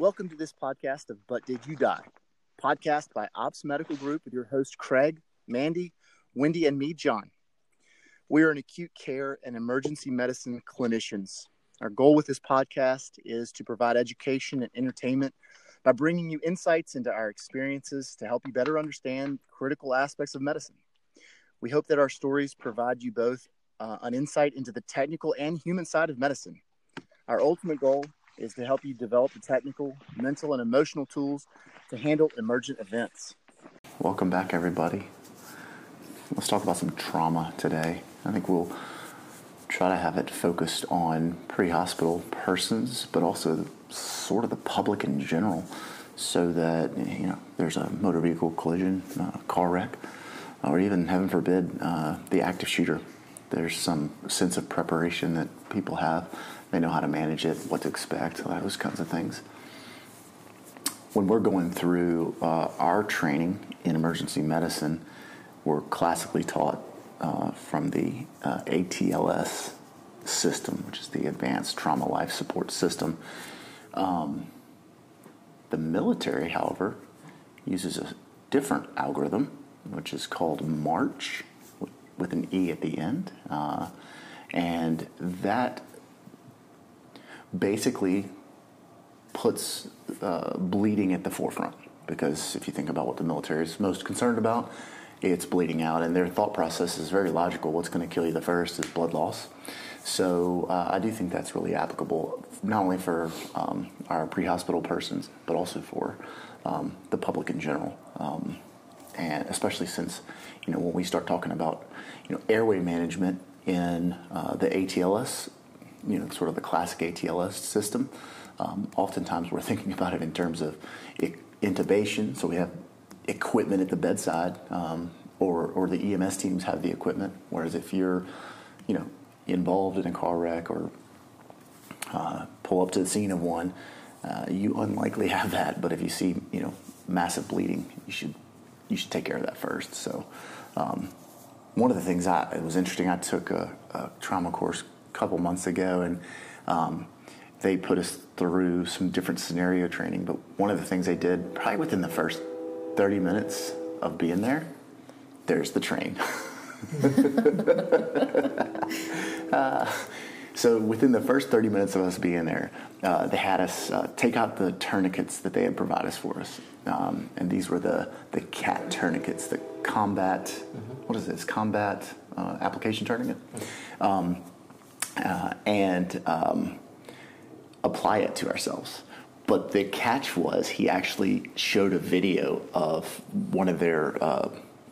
Welcome to this podcast of But Did You Die? Podcast by Ops Medical Group with your host Craig, Mandy, Wendy, and me, John. We are an acute care and emergency medicine clinicians. Our goal with this podcast is to provide education and entertainment by bringing you insights into our experiences to help you better understand critical aspects of medicine. We hope that our stories provide you both uh, an insight into the technical and human side of medicine. Our ultimate goal is to help you develop the technical, mental, and emotional tools to handle emergent events. Welcome back, everybody. Let's talk about some trauma today. I think we'll try to have it focused on pre hospital persons, but also sort of the public in general, so that you know there's a motor vehicle collision, car wreck, or even, heaven forbid, uh, the active shooter. There's some sense of preparation that people have. They know how to manage it, what to expect, those kinds of things. When we're going through uh, our training in emergency medicine, we're classically taught uh, from the uh, ATLS system, which is the Advanced Trauma Life Support System. Um, the military, however, uses a different algorithm, which is called MARCH, with an E at the end. Uh, and that basically puts uh, bleeding at the forefront. Because if you think about what the military is most concerned about, it's bleeding out, and their thought process is very logical. What's going to kill you the first is blood loss. So uh, I do think that's really applicable, not only for um, our pre-hospital persons, but also for um, the public in general. Um, and especially since, you know, when we start talking about, you know, airway management in uh, the ATLS, you know, sort of the classic ATLS system, um, oftentimes we're thinking about it in terms of intubation. So we have equipment at the bedside, um, or or the EMS teams have the equipment. Whereas if you're, you know, involved in a car wreck or uh, pull up to the scene of one, uh, you unlikely have that. But if you see, you know, massive bleeding, you should you should take care of that first. So, um, one of the things I it was interesting. I took a, a trauma course couple months ago, and um, they put us through some different scenario training. But one of the things they did, probably within the first 30 minutes of being there, there's the train. uh, so within the first 30 minutes of us being there, uh, they had us uh, take out the tourniquets that they had provided us for us. Um, and these were the, the CAT tourniquets, the combat, mm-hmm. what is this, combat uh, application tourniquet. Mm-hmm. Um, uh, and um, apply it to ourselves. But the catch was he actually showed a video of one of their uh,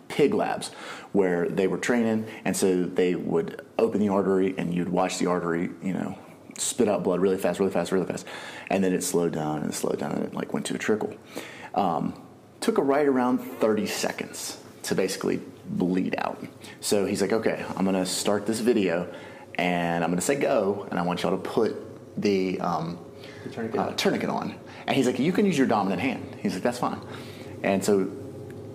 pig labs where they were training, and so they would open the artery, and you'd watch the artery, you know, spit out blood really fast, really fast, really fast, and then it slowed down and it slowed down and it like went to a trickle. Um, took a right around 30 seconds to basically bleed out. So he's like, okay, I'm gonna start this video, and I'm gonna say go, and I want y'all to put the um, tourniquet. Uh, tourniquet on. And he's like, you can use your dominant hand. He's like, that's fine. And so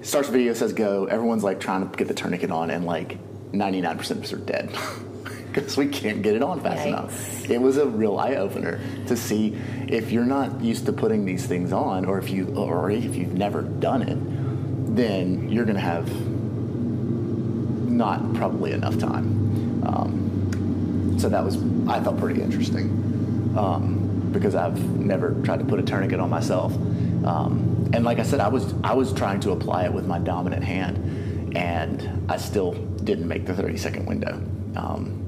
starts the video, says go. Everyone's like trying to get the tourniquet on, and like 99% of us are dead because we can't get it on fast Yikes. enough. It was a real eye opener to see if you're not used to putting these things on, or if you or if you've never done it, then you're going to have not probably enough time. Um, so that was I thought pretty interesting. Um, because I've never tried to put a tourniquet on myself. Um, and like I said, I was I was trying to apply it with my dominant hand, and I still didn't make the 30 second window. Um,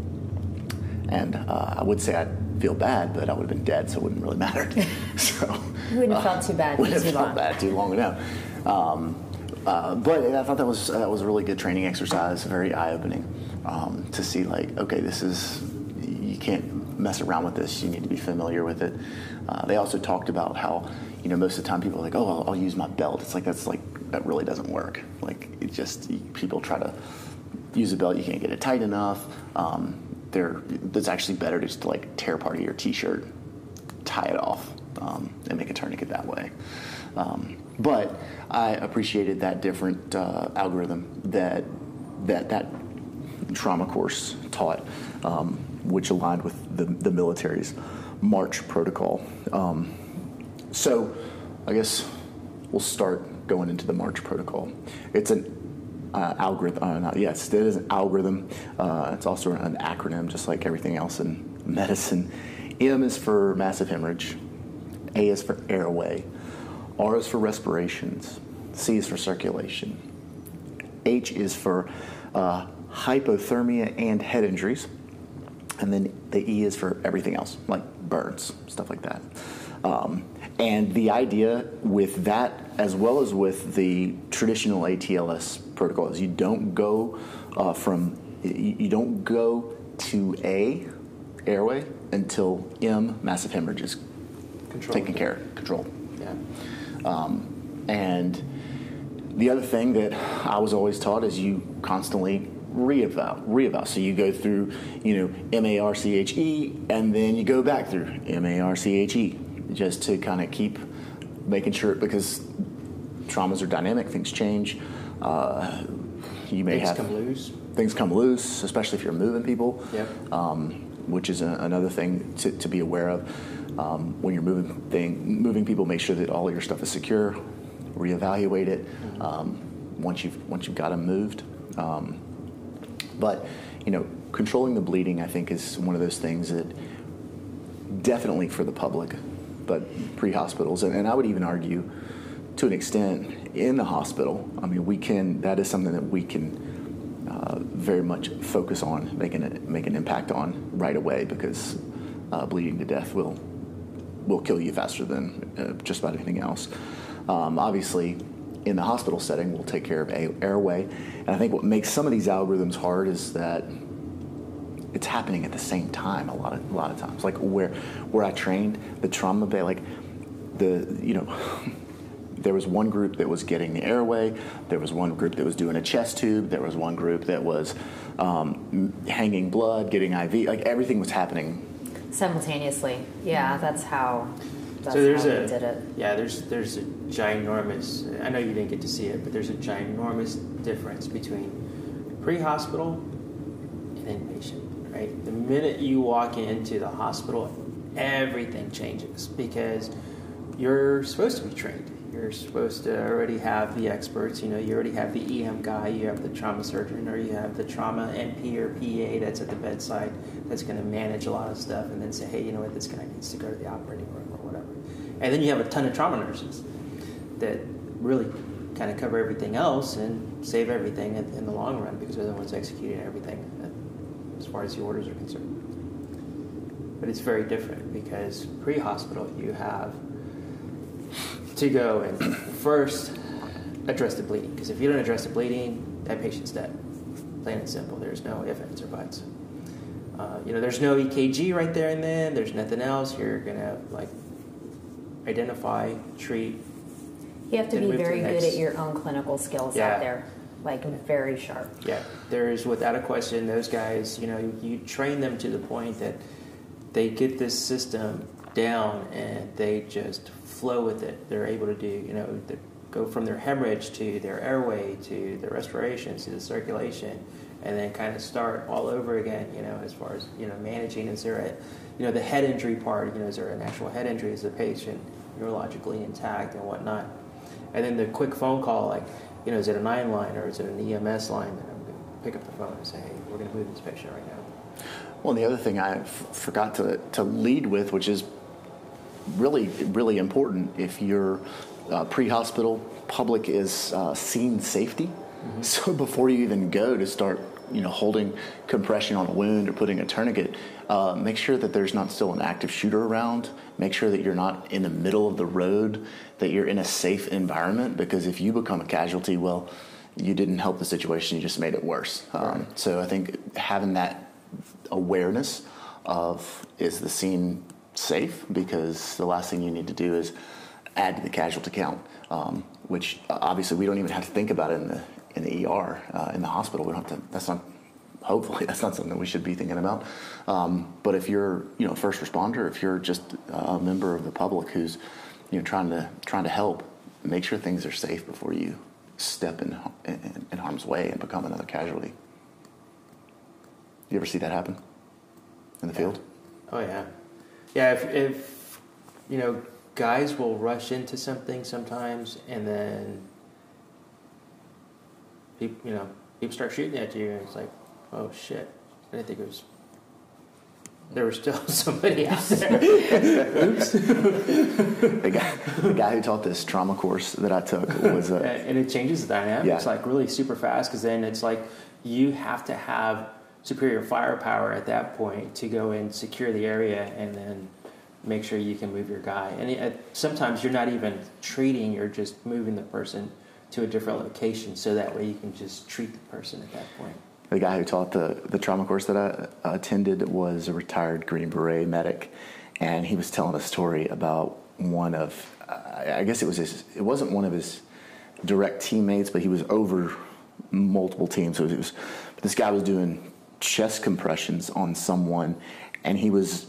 and uh, I would say I feel bad, but I would have been dead, so it wouldn't really matter. so you wouldn't have uh, felt too bad. Wouldn't have felt bad too long enough. Um, uh, but I thought that was that was a really good training exercise, very eye opening um, to see like, okay, this is can't mess around with this. You need to be familiar with it. Uh, they also talked about how, you know, most of the time people are like, oh, I'll, I'll, use my belt. It's like that's like that really doesn't work. Like it just people try to use a belt, you can't get it tight enough. Um, there, it's actually better just to like tear part of your t-shirt, tie it off, um, and make a tourniquet that way. Um, but I appreciated that different uh, algorithm that that that trauma course taught. Um, which aligned with the, the military's March protocol. Um, so, I guess we'll start going into the March protocol. It's an uh, algorithm. Uh, not, yes, it is an algorithm. Uh, it's also an acronym, just like everything else in medicine. M is for massive hemorrhage. A is for airway. R is for respirations. C is for circulation. H is for uh, hypothermia and head injuries. And then the E is for everything else, like burns, stuff like that. Um, and the idea with that, as well as with the traditional ATLS protocol, is you don't go uh, from you don't go to A airway until M massive hemorrhage is Control. taken care of, controlled. Yeah. Um, and the other thing that I was always taught is you constantly reeval, reeval. So you go through, you know, M A R C H E, and then you go back through M A R C H E, just to kind of keep making sure because traumas are dynamic, things change. Uh, you may Things have come loose. things come loose, especially if you're moving people. Yep. Um, which is a, another thing to, to be aware of um, when you're moving thing, moving people. Make sure that all your stuff is secure. Reevaluate it um, once you've once you've got them moved. Um, but you know, controlling the bleeding, I think, is one of those things that definitely for the public, but pre-hospitals, and, and I would even argue to an extent in the hospital. I mean, we can. That is something that we can uh, very much focus on making it make an impact on right away because uh, bleeding to death will will kill you faster than uh, just about anything else. Um, obviously, in the hospital setting, we'll take care of airway, and I think what makes some of these algorithms hard is that it's happening at the same time a lot of a lot of times. Like where where I trained, the trauma bay, like the you know. There was one group that was getting the airway. There was one group that was doing a chest tube. There was one group that was um, hanging blood, getting IV. Like everything was happening. simultaneously. Yeah, that's how. That's so there's a did it. yeah there's there's a ginormous I know you didn't get to see it but there's a ginormous difference between pre-hospital and inpatient right? The minute you walk into the hospital everything changes because you're supposed to be trained. You're supposed to already have the experts you know you already have the EM guy you have the trauma surgeon or you have the trauma NP or PA that's at the bedside that's going to manage a lot of stuff and then say hey you know what? This guy needs to go to the operating room and then you have a ton of trauma nurses that really kind of cover everything else and save everything in, in the long run because they're the ones executing everything uh, as far as the orders are concerned. But it's very different because pre-hospital you have to go and first address the bleeding because if you don't address the bleeding, that patient's dead. Plain and simple. There's no ifs, ands, or buts. Uh, you know, there's no EKG right there and then. There's nothing else. You're gonna like identify, treat. You have to be move to very good at your own clinical skills Yeah. out there, like very sharp. Yeah, there's without a question those guys. You know, you train them to the point that they get this system down and they just flow with it. They're able to do, you know, the, go from their hemorrhage to their airway to their respiration to the circulation, and then kind of start all over again. You know, as far as you know, managing is there a, you know, the head injury part. You know, is there an actual head injury? Is the patient neurologically intact and whatnot? And then the quick phone call, like, you know, is it a nine line or is it an EMS line? And I'm going to pick up the phone and say, hey, we're going to move this patient right now. Well, the other thing I f- forgot to, to lead with, which is really, really important if you're uh, pre hospital, public is uh, scene safety. So before you even go to start, you know, holding compression on a wound or putting a tourniquet, uh, make sure that there's not still an active shooter around. Make sure that you're not in the middle of the road, that you're in a safe environment, because if you become a casualty, well, you didn't help the situation, you just made it worse. Um, so I think having that awareness of is the scene safe because the last thing you need to do is add to the casualty count, um, which uh, obviously we don't even have to think about it in the in the ER uh, in the hospital. We don't have to. That's not. Hopefully, that's not something we should be thinking about. Um, but if you're, you know, first responder, if you're just a member of the public who's, you know, trying to trying to help, make sure things are safe before you step in in, in harm's way and become another casualty. You ever see that happen in the field? Oh, yeah. Yeah, if, if you know, guys will rush into something sometimes, and then people, you know, people start shooting at you, and it's like, oh shit, I didn't think it was. There was still somebody out there. Oops. The guy, the guy who taught this trauma course that I took was uh, a, and it changes the dynamics Yeah. like really super fast because then it's like you have to have superior firepower at that point to go and secure the area and then make sure you can move your guy and it, sometimes you're not even treating you're just moving the person to a different location so that way you can just treat the person at that point the guy who taught the, the trauma course that I attended was a retired Green Beret medic, and he was telling a story about one of, I I guess it was his, it wasn't one of his direct teammates, but he was over multiple teams. So it was, this guy was doing chest compressions on someone, and he was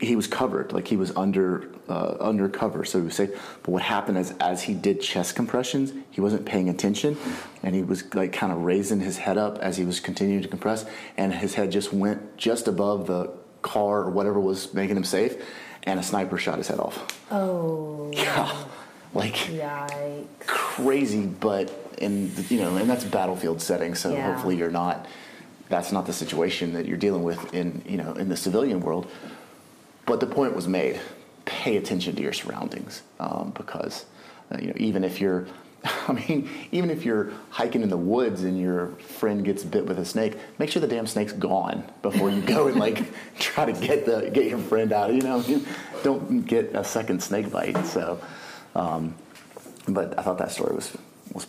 he was covered, like he was under uh, under cover, so he was safe. But what happened is, as he did chest compressions, he wasn't paying attention, and he was like kind of raising his head up as he was continuing to compress, and his head just went just above the car or whatever was making him safe, and a sniper shot his head off. Oh, Yeah, like yikes. crazy, but in you know, and that's battlefield setting. So Yeah. hopefully you're not. That's not the situation that you're dealing with in you know in the civilian world. But the point was made: pay attention to your surroundings, um, because uh, you know even if you're. I mean, even if you're hiking in the woods and your friend gets bit with a snake, make sure the damn snake's gone before you go and like try to get the get your friend out. You know, don't get a second snake bite. So, um, but I thought that story was was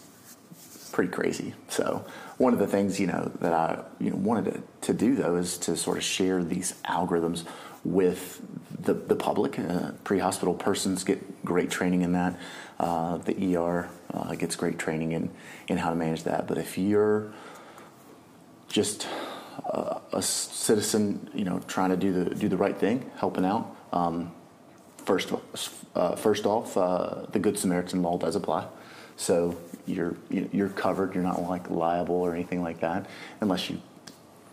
pretty crazy. So one of the things you know that I you know wanted to, to do though is to sort of share these algorithms with the the public. Uh, pre-hospital persons get great training in that. Uh, the ER uh, gets great training in in how to manage that. But if you're just a, a citizen, you know, trying to do the do the right thing, helping out. Um, first, uh, first off, uh, the Good Samaritan law does apply, so you're you- you're covered. You're not like liable or anything like that, unless you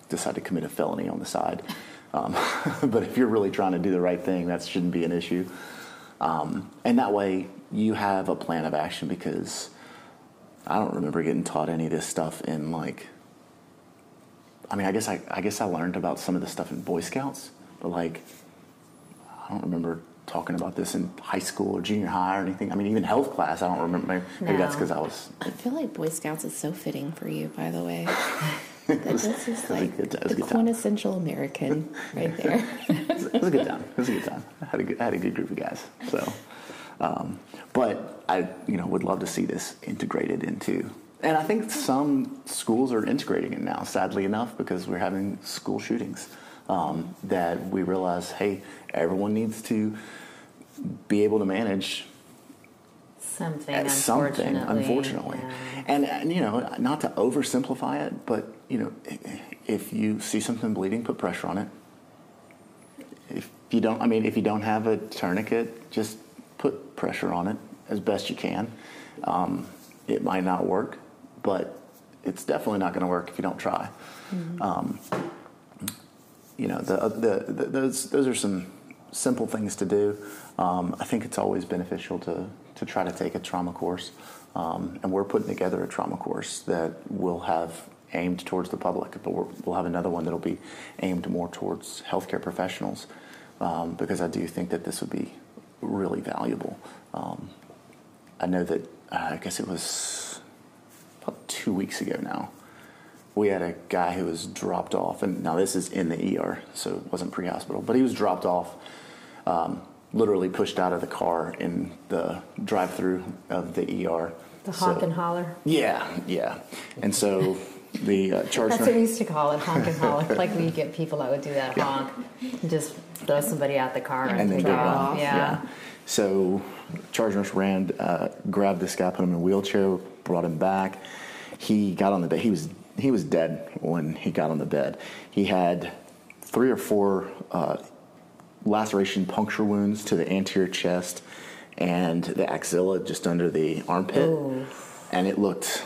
decide to commit a felony on the side. Um, but if you're really trying to do the right thing, that shouldn't be an issue. Um, and that way, you have a plan of action because I don't remember getting taught any of this stuff in like I mean, I guess I, I guess I learned about some of the stuff in Boy Scouts, but like, I don't remember talking about this in high school or junior high or anything. I mean, even health class, I don't remember. Maybe, maybe that's because I was. I feel like Boy Scouts is so fitting for you, by the way. That this is like good- was a the good time. quintessential American right there. It was a good time. It was a good time. I had a good, I had a good group of guys. So, um, but I, you know, would love to see this integrated into. And I think some schools are integrating it now. Sadly enough, because we're having school shootings, um, that we realize, hey, everyone needs to be able to manage Something, at something, unfortunately. unfortunately. Yeah. And, and, you know, not to oversimplify it, but, you know, if you see something bleeding, put pressure on it. If you don't, I mean, if you don't have a tourniquet, just put pressure on it as best you can. Um, it might not work, but it's definitely not going to work if you don't try. Um, you know, the, the, the, those, those are some simple things to do. Um, I think it's always beneficial to, to try to take a trauma course. Um, and we're putting together a trauma course that will have aimed towards the public, but we'll have another one that'll be aimed more towards healthcare professionals um, because I do think that this would be really valuable. Um, I know that, uh, I guess it was about two weeks ago now we had a guy who was dropped off, and now this is in the ER, so it wasn't pre-hospital, but he was dropped off, um, literally pushed out of the car in the drive-through of the ER. The So- honk and holler. Yeah, yeah, and so the uh, charge. That's what we used to call it, honk and holler. like we get people that would do that honk, and just throw somebody out the car and, and then take go off. run. Yeah. So, charge nurse ran, uh, grabbed this guy, put him in a wheelchair, brought him back. He got on the bed. He was he was dead when he got on the bed. He had three or four uh, laceration puncture wounds to the anterior chest and the axilla just under the armpit, and it looked.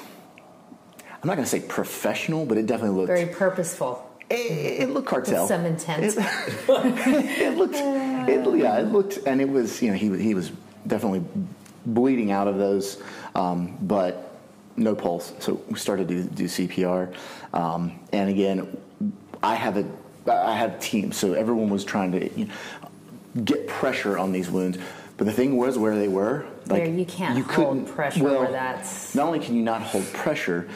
I'm not going to say professional, but it definitely looked. Very purposeful. it, it looked cartel. With some intent. It, it looked It, yeah, it looked, and it was, you know, he was- he was definitely bleeding out of those, um, but no pulse. So we started to do, do CPR, um, and again, I have a I had a team, so everyone was trying to you know, get pressure on these wounds. But the thing was, where they were, like Where you can't hold couldn't- pressure Well, where that's- not only can you not hold pressure,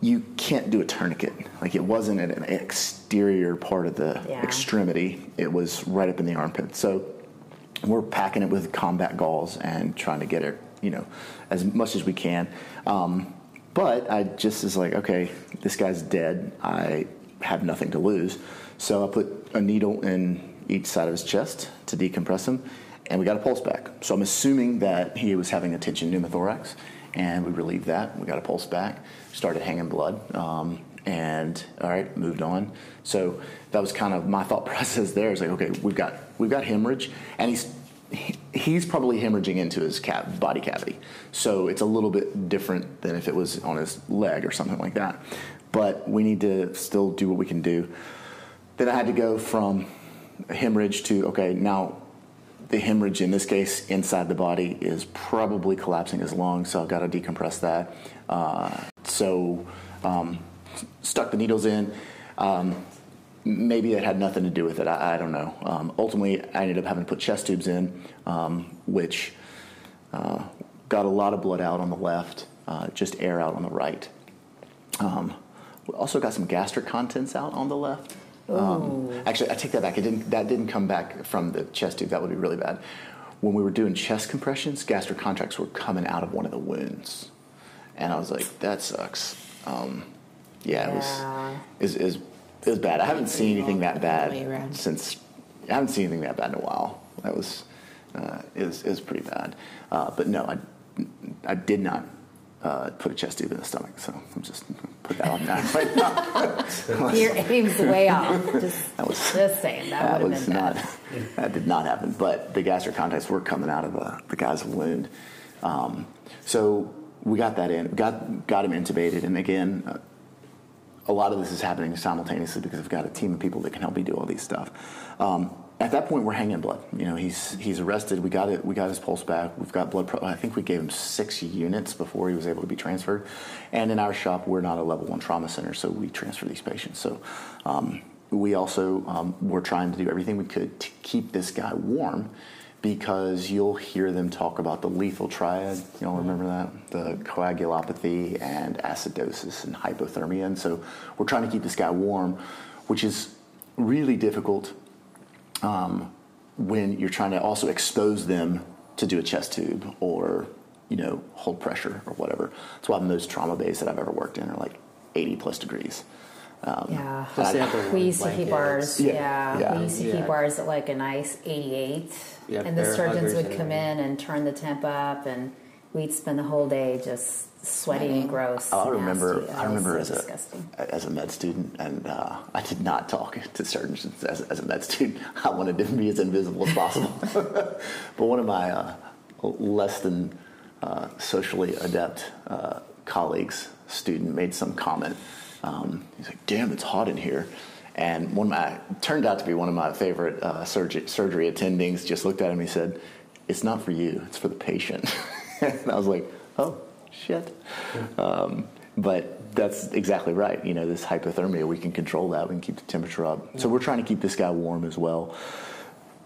you can't do a tourniquet. Like it wasn't at an exterior part of the Yeah. extremity; it was right up in the armpit. So we're packing it with combat gauze and trying to get it, you know, as much as we can. Um, but I just is like, okay, this guy's dead. I have nothing to lose, so I put a needle in each side of his chest to decompress him, and we got a pulse back. So I'm assuming that he was having a tension pneumothorax, and we relieved that. We got a pulse back, started hanging blood. Um, and all right, moved on. So that was kind of my thought process. There is like, okay, we've got we've got hemorrhage, and he's he- he's probably hemorrhaging into his cap, body cavity. So it's a little bit different than if it was on his leg or something like that. But we need to still do what we can do. Then I had to go from hemorrhage to okay now the hemorrhage in this case inside the body is probably collapsing his lungs, so I've got to decompress that. Uh, so um, stuck the needles in. Um, maybe it had nothing to do with it. I, I don't know. Um, ultimately, I ended up having to put chest tubes in, um, which uh, got a lot of blood out on the left, uh, just air out on the right. Um, we also got some gastric contents out on the left. Um, actually, I take that back. It didn't. That didn't come back from the chest tube. That would be really bad. When we were doing chest compressions, gastric contents were coming out of one of the wounds, and I was like, "That sucks." Um, yeah, it was. Yeah. Was, it was. It was bad. I haven't seen anything that bad since. I haven't seen anything that bad in a while. That was. Uh. It was pretty bad. Uh, but no, I. I did not uh, put a chest tube in the stomach. So I'm just put that on that right now. Your aim's way off. Just, That was- just saying that, that was been not. bad. That did not happen. But the gastric contents were coming out of the, the guy's wound. Um, so we got that in. Got got him intubated, and again. Uh, a lot of this is happening simultaneously because I've got a team of people that can help me do all these stuff. Um, at that point, we're hanging blood. You know, he's he's arrested. We got it. We got his pulse back. We've got blood. Pro- I think we gave him six units before he was able to be transferred. And in our shop, we're not a level one trauma center, so we transfer these patients. So um, we also um, were trying to do everything we could to keep this guy warm. Because you'll hear them talk about the lethal triad. You all remember that? The coagulopathy and acidosis and hypothermia. And so we're trying to keep this guy warm, which is really difficult um, when you're trying to also expose them to do a chest tube or you know hold pressure or whatever. That's why most trauma bays that I've ever worked in are like 80 plus degrees. Um, Yeah. I- We used to keep ours, Yeah, yeah. yeah. We used to Yeah. keep ours at like a nice 88. Yeah, and the surgeons would come in and turn the temp up, and we'd spend the whole day just sweaty and gross. I nasty. remember. That I remember as so a disgusting. as a med student, and uh, I did not talk to surgeons as, as a med student. I wanted to be as invisible as possible. but one of my uh, less than uh, socially adept uh, colleagues, student, made some comment. Um, he's like, "Damn, it's hot in here." And one of my turned out to be one of my favorite uh, surgery, surgery attendings. Just looked at him. He said, "It's not for you. It's for the patient." and I was like, "Oh shit." Um, but that's exactly right. You know, this hypothermia, we can control that. We can keep the temperature up. So we're trying to keep this guy warm as well.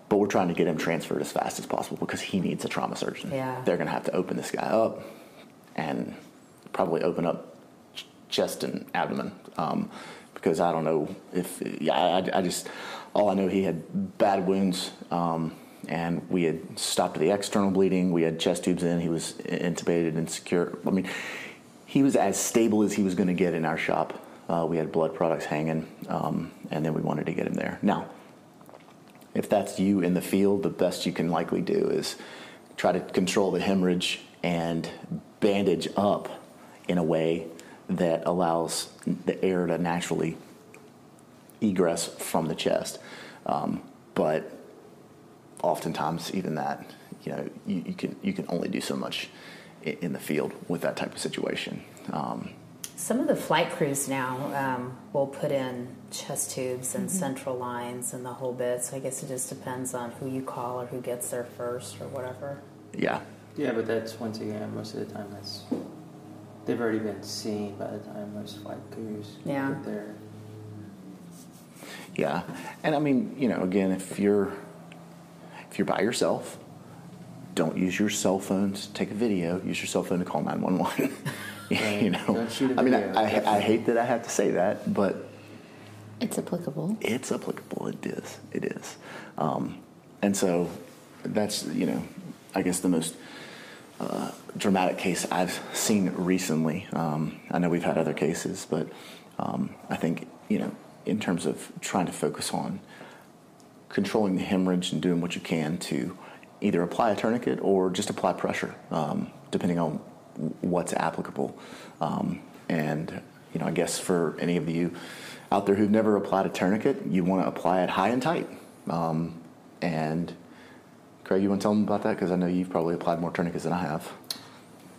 But we're trying to get him transferred as fast as possible because he needs a trauma surgeon. Yeah. They're going to have to open this guy up and probably open up ch- chest and abdomen um, because I don't know if yeah I, I just all I know he had bad wounds um, and we had stopped the external bleeding. We had chest tubes in. He was intubated and secure. I mean, he was as stable as he was going to get in our shop. Uh, we had blood products hanging, um, and then we wanted to get him there. Now, if that's you in the field, the best you can likely do is try to control the hemorrhage and bandage up in a way that allows the air to naturally egress from the chest. Um, but oftentimes, even that, you know, you, you can you can only do so much in, in the field with that type of situation. Um, Some of the flight crews now um, will put in chest tubes and Mm-hmm. central lines and the whole bit. So I guess it just depends on who you call or who gets there first or whatever. Yeah, Yeah, but that's once again, most of the time that's they've already been seen by the time most flight crews Yeah. get there. yeah, and I mean, you know, again, if you're if you're by yourself, don't use your cell phone to take a video. Use your cell phone to call nine one one. Right. You know, Don't shoot a I mean, video, I, I, I definitely. hate that I have to say that, but It's applicable. it's applicable. It is. It is. Um, and so that's, you know, I guess the most uh, dramatic case I've seen recently. Um, I know we've had other cases, but um, I think, you know, in terms of trying to focus on controlling the hemorrhage and doing what you can to either apply a tourniquet or just apply pressure, um, depending on what's applicable. Um, and, you know, I guess for any of you out there who've never applied a tourniquet, you want to apply it high and tight. Um, and Craig, you want to tell them about that? Because I know you've probably applied more tourniquets than I have.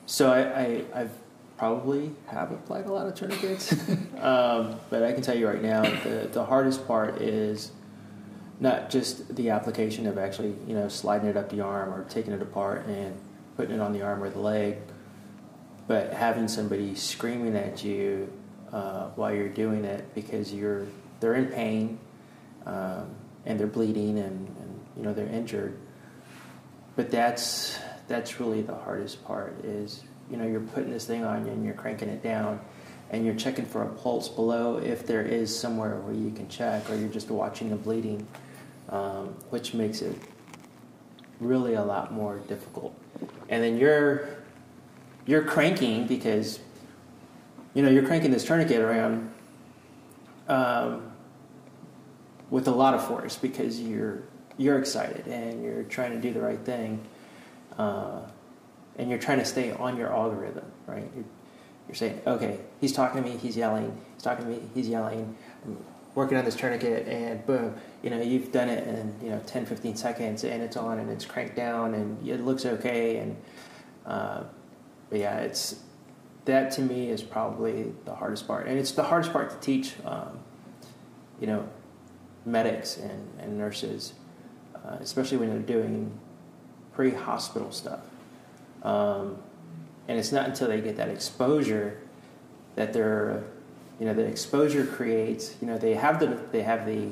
So I, I I've probably have applied a lot of tourniquets, um, but I can tell you right now the the hardest part is not just the application of actually you know sliding it up the arm or taking it apart and putting it on the arm or the leg, but having somebody screaming at you uh, while you're doing it because you're they're in pain um, and they're bleeding and, and you know they're injured. But that's that's really the hardest part is you know you're putting this thing on you and you're cranking it down and you're checking for a pulse below if there is somewhere where you can check or you're just watching the bleeding um, which makes it really a lot more difficult and then you're you're cranking because you know you're cranking this tourniquet around um, with a lot of force because you're you're excited and you're trying to do the right thing, uh, and you're trying to stay on your algorithm, right? You're, you're saying, okay, he's talking to me, he's yelling, he's talking to me, he's yelling. Working on this tourniquet, and boom, you know, you've done it in you know 10, 15 seconds, and it's on and it's cranked down, and it looks okay, and uh, but yeah, it's that to me is probably the hardest part, and it's the hardest part to teach. Um, you know, medics and, and nurses, uh, especially when they're doing pre-hospital stuff. Um, and it's not until they get that exposure that they're, you know, the exposure creates. You know, they have the they have the,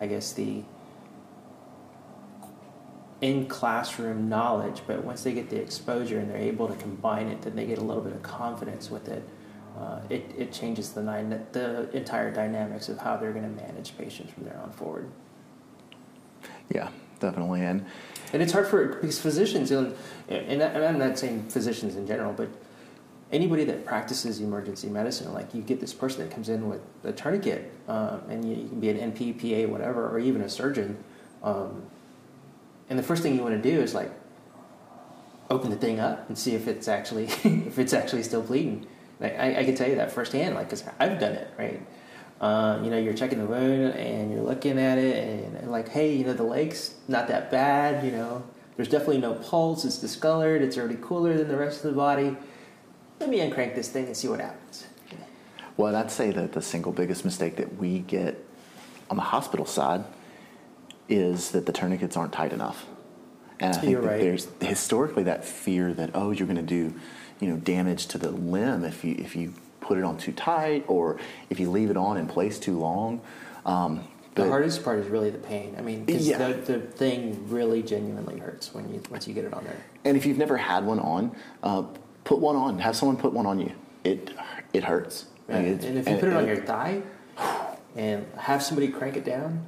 I guess the in classroom knowledge, but once they get the exposure and they're able to combine it, then they get a little bit of confidence with it. Uh, it, it changes the, nine, the entire dynamics of how they're going to manage patients from there on forward. Yeah, definitely. And And it's hard for because physicians, and, and I'm not saying physicians in general, but anybody that practices emergency medicine, like you get this person that comes in with a tourniquet, um, and you, you can be an NP, PA, whatever, or even a surgeon, um, and the first thing you want to do is like open the thing up and see if it's actually if it's actually still bleeding. Like, I, I can tell you that firsthand, like because I've done it, right? Uh, you know, you're checking the wound and you're looking at it and, and like, hey, you know, the leg's not that bad. You know, there's definitely no pulse. It's discolored. It's already cooler than the rest of the body. Let me uncrank this thing and see what happens. Well, I'd say that the single biggest mistake that we get on the hospital side is that the tourniquets aren't tight enough. And I think You're that right. there's historically that fear that oh you're going to do, you know, damage to the limb if you if you put it on too tight or if you leave it on in place too long. Um, The hardest part is really the pain. I mean, 'cause Yeah. the, the thing really genuinely hurts when you once you get it on there. And if you've never had one on, uh, put one on. Have someone put one on you. It it hurts. I mean, and if you and- put it on and- your thigh and have somebody crank it down,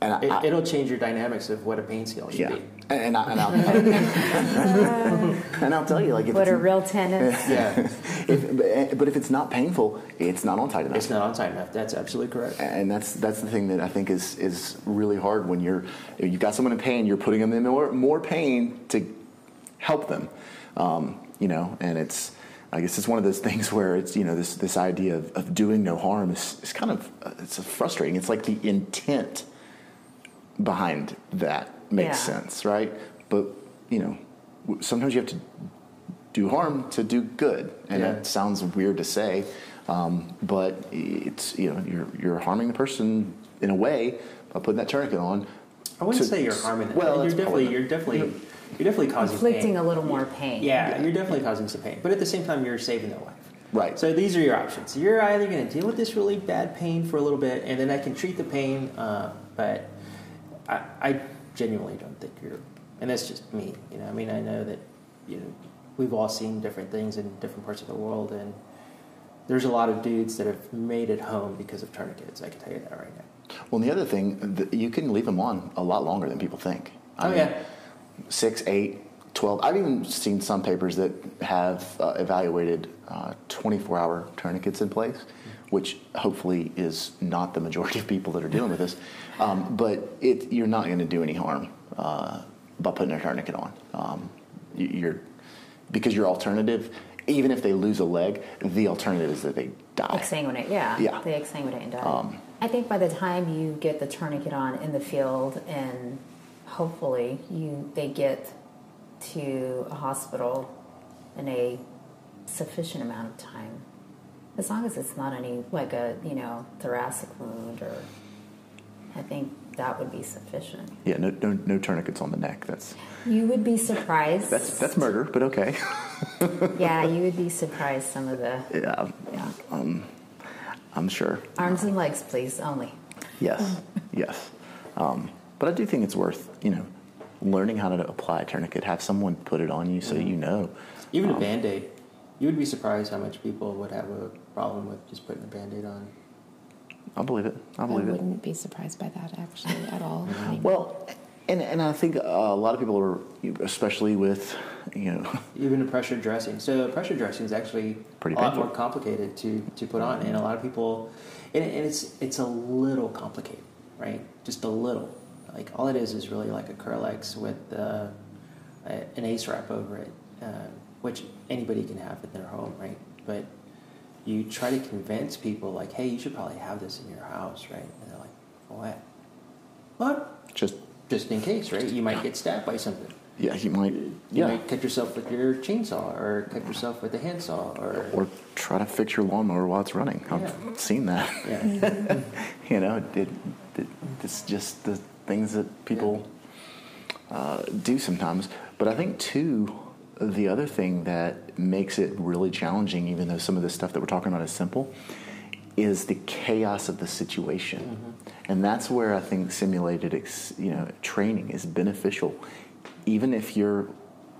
and I- it, I- it'll change your dynamics of what a pain scale should yeah, be. and, I, and, I'll, and I'll tell you, like if What it's, a real tennis. Yeah, if, but- but if it's not painful, it's not on tight enough. it's not on time enough. That's absolutely correct. and that's that's the thing that I think is is really hard when you're you've got someone in pain, you're putting them in more more pain to help them, um, you know. And it's I guess it's one of those things where it's you know this this idea of, of doing no harm is, is kind of uh, it's frustrating. It's like the intent behind that makes Yeah. sense, right? But you know sometimes you have to do harm to do good, and Yeah. that sounds weird to say, um, but it's you know you're you're harming the person in a way by putting that tourniquet on. I wouldn't to- say you're harming them. Well, you're that's definitely part of you're it. definitely you're definitely causing Inflicting pain. a little more pain. Yeah, you're definitely causing some pain, but at the same time, you're saving their life. Right. So these are your options. You're either going to deal with this really bad pain for a little bit, and then I can treat the pain. Uh, but I, I genuinely don't think you're, and that's just me. You know, I mean, I know that you know we've all seen different things in different parts of the world, and there's a lot of dudes that have made it home because of tourniquets. I can tell you that right now. Well, and the other thing, you can leave them on a lot longer than people think. I Oh, mean, yeah. Six, eight, 12. I've even seen some papers that have uh, evaluated 24 hour tourniquets in place, which hopefully is not the majority of people that are dealing with this. Um, but it, you're not going to do any harm uh, by putting a tourniquet on. Um, you- you're, because your alternative, even if they lose a leg, the alternative is that they die. Exsanguinate, yeah. Yeah. They exsanguinate and die. Um, I think by the time you get the tourniquet on in the field and hopefully you they get to a hospital in a sufficient amount of time. As long as it's not any like a, you know, thoracic wound or I think that would be sufficient. Yeah, no, no, no tourniquets on the neck. That's You would be surprised. that's that's murder, but okay. yeah, you would be surprised some of the yeah, yeah. Um, I'm sure. Arms and legs, please, only. Yes, yes. Um, but I do think it's worth you know learning how to apply a tourniquet. Have someone put it on you so you know. Even Um, a band aid. You would be surprised how much people would have a problem with just putting a band aid on. I'll believe it. I'll I believe it. wouldn't be surprised by that actually at all. I Well, and and I think uh, a lot of people are, especially with you know, Even a pressure dressing. So pressure dressing is actually Pretty a lot painful. more complicated to, to put on, and a lot of people, and, and it's it's a little complicated, right? Just a little. Like all it is is really like a Kerlix with uh, a, an ace wrap over it, uh, which anybody can have in their home, right? But you try to convince people like, hey, you should probably have this in your house, right? And they're like, what? What? just Just in case, right? You might get stabbed by something. yeah, you might You yeah, might cut yourself with your chainsaw or cut yourself with a handsaw or or try to fix your lawnmower while it's running. I've Yeah. seen that. yeah. you know, it, it, it's just the things that people uh, do sometimes. But I think too, the other thing that makes it really challenging, even though some of the stuff that we're talking about is simple, is the chaos of the situation, and that's where I think simulated, ex, you know, training is beneficial, even if you're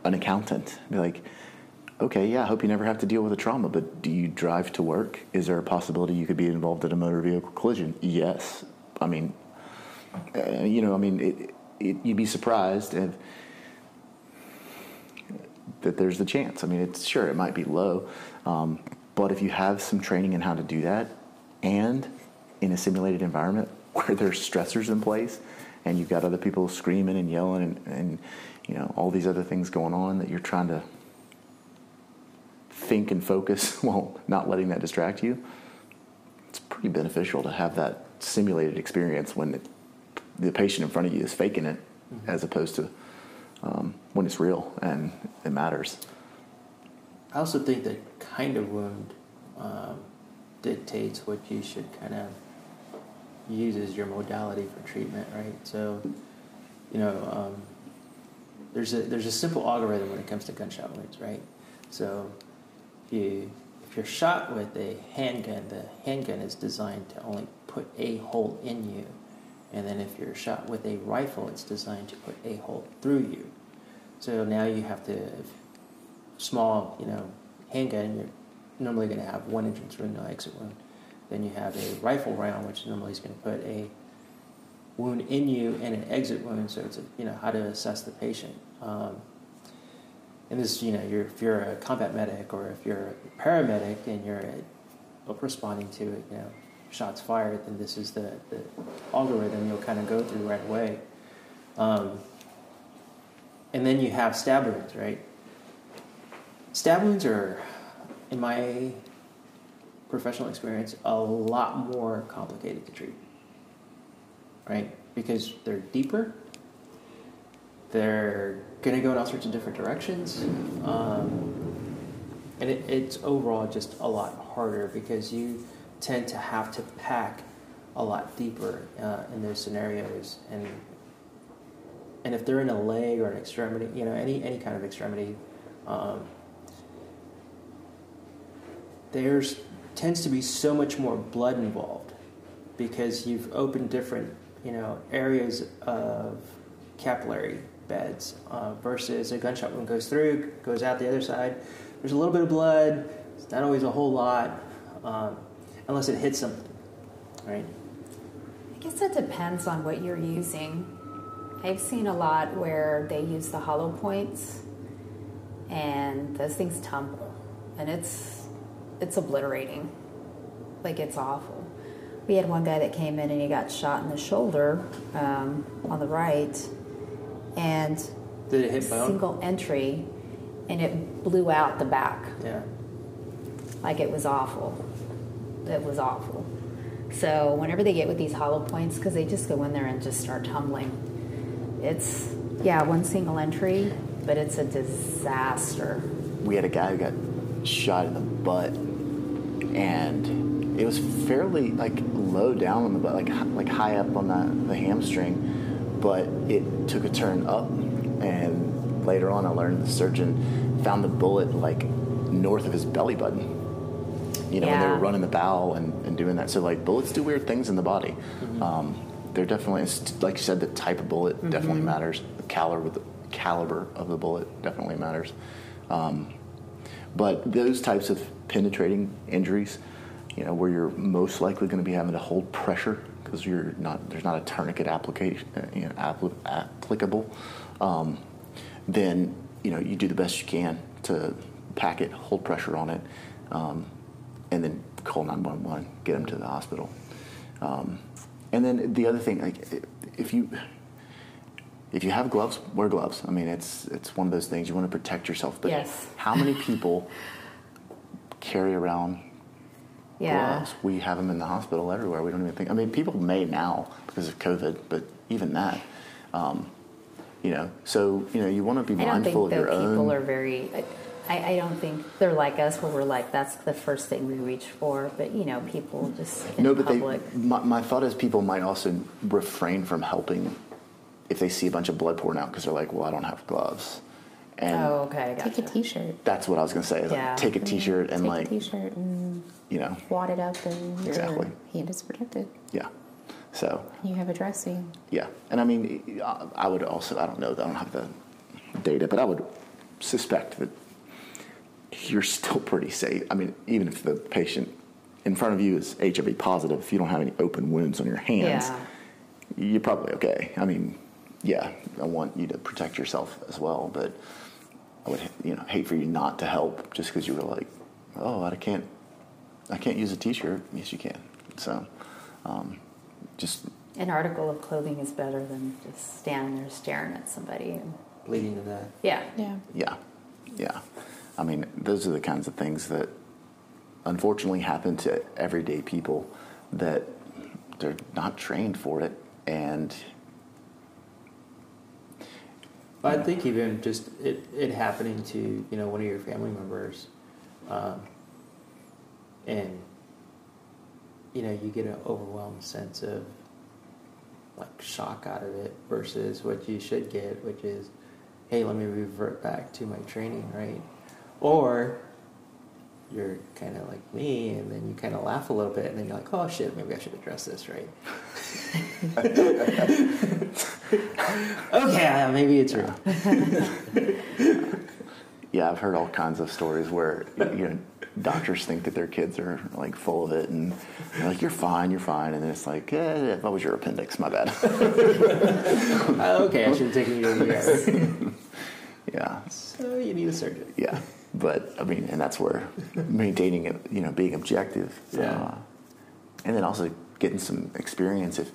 an accountant. Be like. Okay, yeah, I hope you never have to deal with a trauma, but do you drive to work? Is there a possibility you could be involved in a motor vehicle collision? Yes. I mean, uh, you know, I mean, it, it, you'd be surprised if that there's the chance. I mean, it's sure it might be low, um, but if you have some training in how to do that, and in a simulated environment where there's stressors in place, and you've got other people screaming and yelling and, and you know all these other things going on that you're trying to think and focus while not letting that distract you, it's pretty beneficial to have that simulated experience when it, the patient in front of you is faking it as opposed to um, when it's real and it matters. I also think that kind of wound um, dictates what you should kind of use as your modality for treatment, right? So, you know, um, there's a there's a simple algorithm when it comes to gunshot wounds, right? So, if you if you're shot with a handgun, the handgun is designed to only put a hole in you, and then if you're shot with a rifle, it's designed to put a hole through you. So now you have to small, you know, handgun, you're normally going to have one entrance wound, no exit wound. Then you have a rifle round, which normally is going to put a wound in you and an exit wound. So it's a, you know how to assess the patient. Um, and this, you know, you're, if you're a combat medic or if you're a paramedic and you're responding to it, you know, shots fired, then this is the, the algorithm you'll kind of go through right away. Um, and then you have stab wounds, right? Stab wounds are, in my professional experience, a lot more complicated to treat, right? Because they're deeper, they're going to go in all sorts of different directions. Um, and it, it's overall just a lot harder because you tend to have to pack a lot deeper uh, in those scenarios, and and if they're in a leg or an extremity, you know, any any kind of extremity, um, there's tends to be so much more blood involved because you've opened different, you know, areas of capillary beds uh, versus a gunshot wound goes through, goes out the other side. There's a little bit of blood. It's not always a whole lot, um, unless it hits them, right? I guess it depends on what you're using. I've seen a lot where they use the hollow points, and those things tumble, and it's it's obliterating. Like it's awful. We had one guy that came in and he got shot in the shoulder um, on the right, and Did it hit single entry, and it blew out the back. Yeah. Like it was awful. It was awful. So whenever they get with these hollow points, because they just go in there and just start tumbling, it's yeah one single entry, but it's a disaster. we had a guy who got shot in the butt, and it was fairly like low down on the butt, like like high up on the, the hamstring, but it took a turn up, and later on I learned the surgeon found the bullet like north of his belly button. You know, when they were running the bowel and, and doing that. So like bullets do weird things in the body. Mm-hmm. Um, they're definitely, like you said, the type of bullet definitely Mm-hmm. matters. The caliber, the caliber of the bullet definitely matters. Um, but those types of penetrating injuries, you know, where you're most likely going to be having to hold pressure because you're not there's not a tourniquet application you know, appli- applicable, um, then you know you do the best you can to pack it, hold pressure on it, um, and then call 911, get them to the hospital. Um, and then the other thing, like if you if you have gloves, wear gloves. I mean, it's it's one of those things you want to protect yourself. But Yes. how many people carry around Yeah. gloves? We have them in the hospital everywhere. We don't even think. I mean, people may now because of COVID, but even that, um, you know. So you know, you want to be I don't mindful think of that your people own. are very. I, I don't think they're like us, where we're like that's the first thing we reach for. But you know, people just in no, but public. they. My, my thought is people might also refrain from helping if they see a bunch of blood pouring out because they're like, well, I don't have gloves. And oh, okay, Take a T-shirt. that's what I was gonna say. Is Yeah. like, take a T-shirt and Take like, a T-shirt and you know, wad it up, and your Exactly. hand is protected. yeah. So You have a dressing. Yeah, and I mean, I- I would also, I don't know, I don't have the data, but I would suspect that you're still pretty safe. I mean, even if the patient in front of you is HIV positive, if you don't have any open wounds on your hands, Yeah. you're probably okay. I mean, yeah, I want you to protect yourself as well, but I would, you know, hate for you not to help just because you were like, oh, I can't, I can't use a T-shirt. Yes, you can. So, um, just An article of clothing is better than just standing there staring at somebody. And, Bleeding to death. yeah. Yeah. Yeah, yeah. I mean, those are the kinds of things that unfortunately happen to everyday people that they're not trained for it. And I think even just it, it happening to you know one of your family members, um, and you know you get an overwhelmed sense of like shock out of it versus what you should get, which is, hey, let me revert back to my training, right? Or you're kind of like me, and then you kind of laugh a little bit, and then you're like, oh shit, maybe I should address this, right? okay, yeah, maybe it's real. yeah, I've heard all kinds of stories where you know doctors think that their kids are like full of it, and they're like, "You're fine, you're fine," and then it's like, eh, "That was your appendix, my bad." Uh, okay, I should have taken you to the ER. yeah, So you need a surgeon. yeah. But I mean, and that's where maintaining it, you know, being objective, Yeah. uh, and then also getting some experience. If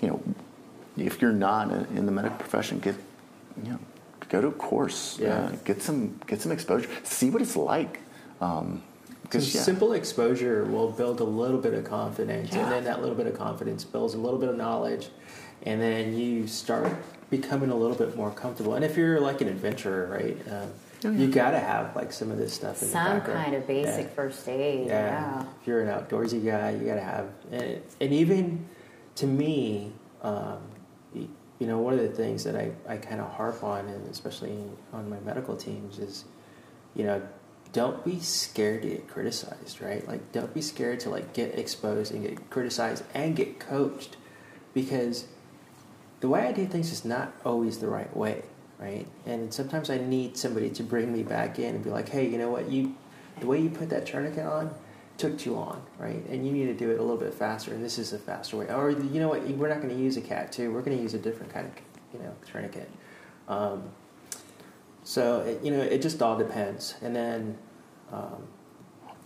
you know, if you're not in the medical profession, get you know, go to a course, Yeah. uh, get some get some exposure, see what it's like. Um, Because because yeah, simple exposure will build a little bit of confidence, Yeah. and then that little bit of confidence builds a little bit of knowledge, and then you start becoming a little bit more comfortable. And if you're like an adventurer, right, um, Oh, you got to have like some of this stuff in the Some kind of basic Yeah. first aid. Yeah. Yeah. If you're an outdoorsy guy, you got to have, and, and even to me, um, you know, one of the things that I, I kind of harp on, and especially on my medical teams, is, you know, don't be scared to get criticized, right? Like, don't be scared to like get exposed and get criticized and get coached, because the way I do things is not always the right way, right? And sometimes I need somebody to bring me back in and be like, hey, you know what, you, the way you put that tourniquet on took too long, right? And you need to do it a little bit faster, and this is a faster way. Or you know what, we're not going to use a cat too. We're going to use a different kind of, you know, tourniquet. Um, so it, you know, it just all depends. And then, um,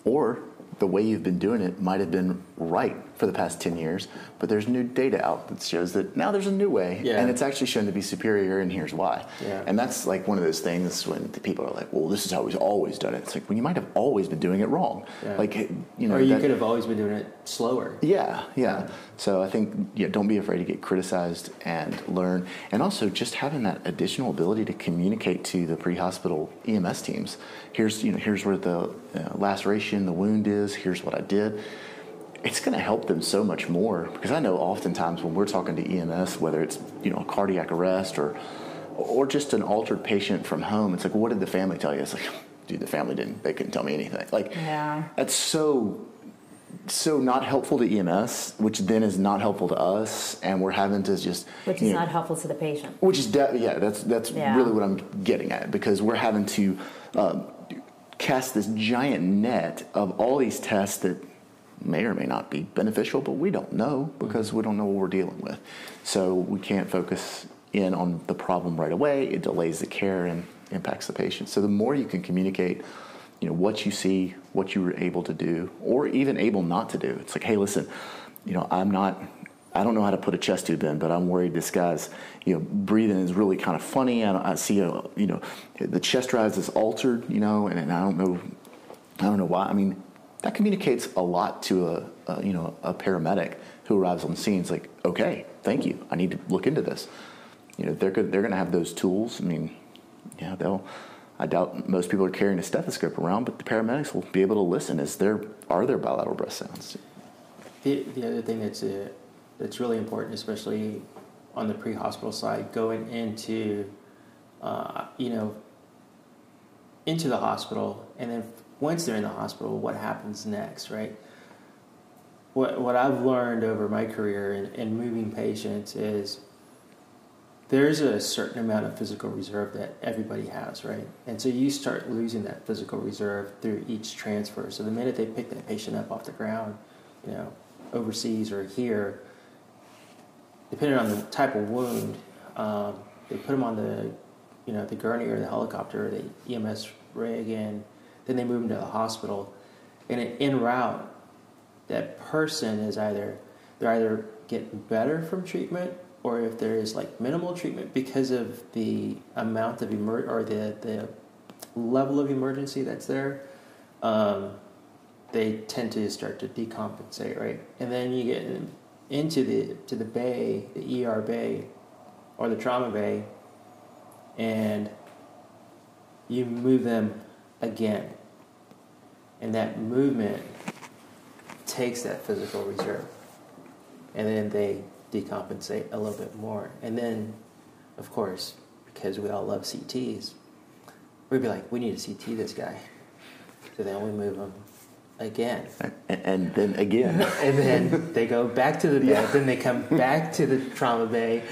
Or the way you've been doing it might have been right for the past 10 years, but there's new data out that shows that now there's a new way, Yeah. and it's actually shown to be superior, and here's why. Yeah. And that's like one of those things when the people are like, well, this is how we've always done it. It's like, well, you might have always been doing it wrong. Yeah. Like, you know, or you that- could have always been doing it slower. Yeah, yeah. So I think yeah, don't be afraid to get criticized and learn, and also just having that additional ability to communicate to the pre-hospital EMS teams. Here's you know here's where the uh, laceration, the wound is. Here's what I did. It's going to help them so much more because I know oftentimes when we're talking to EMS, whether it's you know a cardiac arrest or or just an altered patient from home, it's like, what did the family tell you? It's like, dude, the family didn't. They couldn't tell me anything. Like, Yeah. that's so so not helpful to EMS, which then is not helpful to us, and we're having to just Which is know, not helpful to the patient. which is de- yeah, that's that's Yeah. really what I'm getting at because we're having to um, cast this giant net of all these tests that may or may not be beneficial, but we don't know because we don't know what we're dealing with. So we can't focus in on the problem right away. It delays the care and impacts the patient. So the more you can communicate, you know, what you see, what you were able to do, or even able not to do. It's like, hey, listen, you know, I'm not. I don't know how to put a chest tube in, but I'm worried this guy's, you know, breathing is really kind of funny. I, I see, a, you know, the chest rise is altered, you know, and, and I don't know, I don't know why. I mean, that communicates a lot to a, a you know a paramedic who arrives on scene. It's like, okay, thank you. I need to look into this. You know, they're good, they're going to have those tools. I mean, yeah, they'll. I doubt most people are carrying a stethoscope around, but the paramedics will be able to listen. Is there are there bilateral breath sounds? The, the other thing that's uh, that's really important, especially on the pre-hospital side, going into uh, you know into the hospital, and then once they're in the hospital, what happens next, right? What what I've learned over my career in, in moving patients is there's a certain amount of physical reserve that everybody has, right? And so you start losing that physical reserve through each transfer. So the minute they pick that patient up off the ground, you know, overseas or here, depending on the type of wound, um, they put them on the, you know, the gurney or the helicopter, or the EMS rig, and then they move them to the hospital. And in- route, that person is either they're either getting better from treatment or if there is like minimal treatment because of the amount of emer- or the the level of emergency that's there um, they tend to start to decompensate right and then you get into the to the bay the ER bay or the trauma bay and you move them again. And that movement takes that physical reserve. And then they decompensate a little bit more. And then of course because we all love cts we'd be like we need to ct this guy. So then we move them again. And, and then again, and then they go back to the bed. Yeah. then they come back to the trauma bay.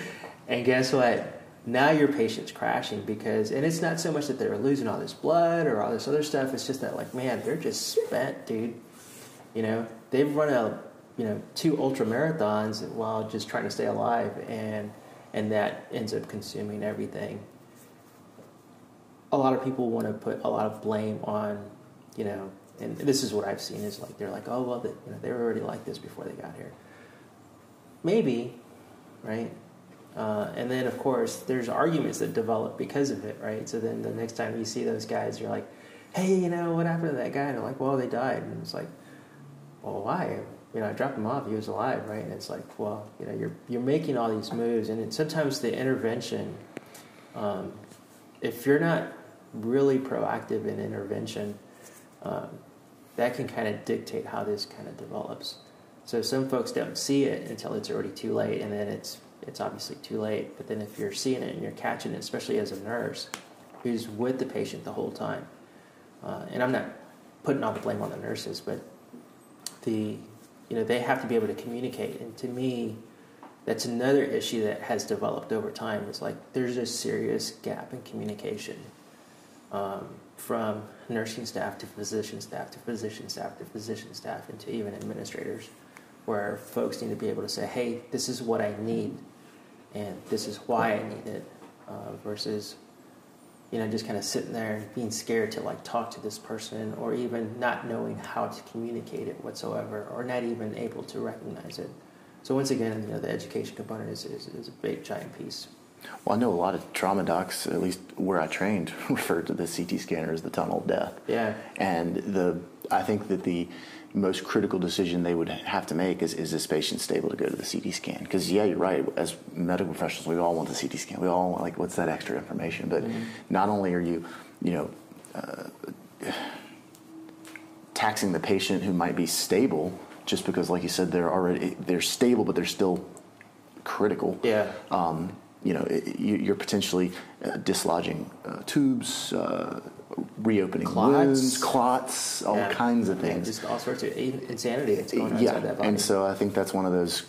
And guess what now your patient's crashing because and it's not so much that they're losing all this blood or all this other stuff it's just that like man they're just spent dude. You know they've run a you know two ultra marathons while just trying to stay alive and and that ends up consuming everything. A lot of people want to put a lot of blame on you know and this is what i've seen is like they're like oh well they, you know, they were already like this before they got here. Maybe right uh, and then of course there's arguments that develop because of it right so then the next time you see those guys you're like hey you know what happened to that guy and they're like well they died and it's like well why you know, I dropped him off. He was alive, right? And it's like, well, you know, you're you're making all these moves, and sometimes the intervention, um, if you're not really proactive in intervention, um, that can kind of dictate how this kind of develops. So some folks don't see it until it's already too late, and then it's it's obviously too late. But then if you're seeing it and you're catching it, especially as a nurse who's with the patient the whole time, uh, and I'm not putting all the blame on the nurses, but the you know they have to be able to communicate. And to me, that's another issue that has developed over time. Is like there's a serious gap in communication um, from nursing staff to physician staff to physician staff to physician staff and to even administrators, where folks need to be able to say, "Hey, this is what I need, and this is why I need it," uh, versus you know, just kind of sitting there and being scared to like talk to this person or even not knowing how to communicate it whatsoever or not even able to recognize it. So once again, you know, the education component is, is, is a big giant piece. Well, I know a lot of trauma docs, at least where I trained, referred to the CT scanner as the tunnel of death. Yeah. And the I think that the most critical decision they would have to make is is this patient stable to go to the CT scan? Because yeah, you're right. As medical professionals, we all want the CT scan. We all want like what's that extra information? But mm-hmm. not only are you, you know. Uh, taxing the patient who might be stable just because like you said they're already they're stable but they're still critical yeah um, you know, you're potentially uh, dislodging uh, tubes, uh, reopening clots. wounds, clots, all yeah. kinds of things. Yeah, just all sorts of insanity that's going on yeah. inside that body. And so I think that's one of those,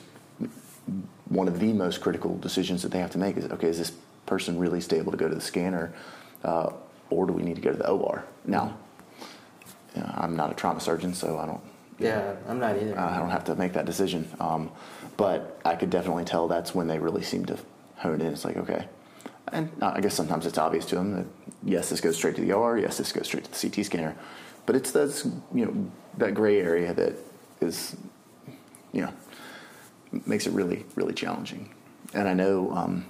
one of the most critical decisions that they have to make is, okay, is this person really stable to go to the scanner, uh, or do we need to go to the OR? Now, you know, I'm not a trauma surgeon, so I don't. Yeah, know, I'm not either. I don't have to make that decision. Um, but I could definitely tell that's when they really seem to hone in. It's like, okay. And I guess sometimes it's obvious to them that, yes, this goes straight to the OR, yes, this goes straight to the CT scanner. But it's this, you know, that gray area that is, you know, makes it really, really challenging. And I know um,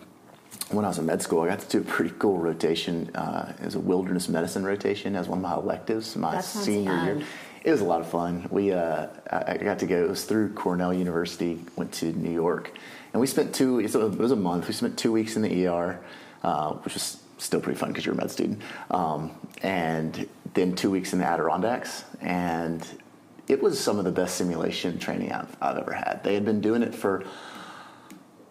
when I was in med school, I got to do a pretty cool rotation uh, as a wilderness medicine rotation as one of my electives my senior fun. year. It was a lot of fun. We uh, I got to go. It was through Cornell University. Went to New York, and we spent two, it was a month, we spent two weeks in the ER, uh, which was still pretty fun because you're a med student. Um, and then two weeks in the Adirondacks. And it was some of the best simulation training I've, I've ever had. They had been doing it for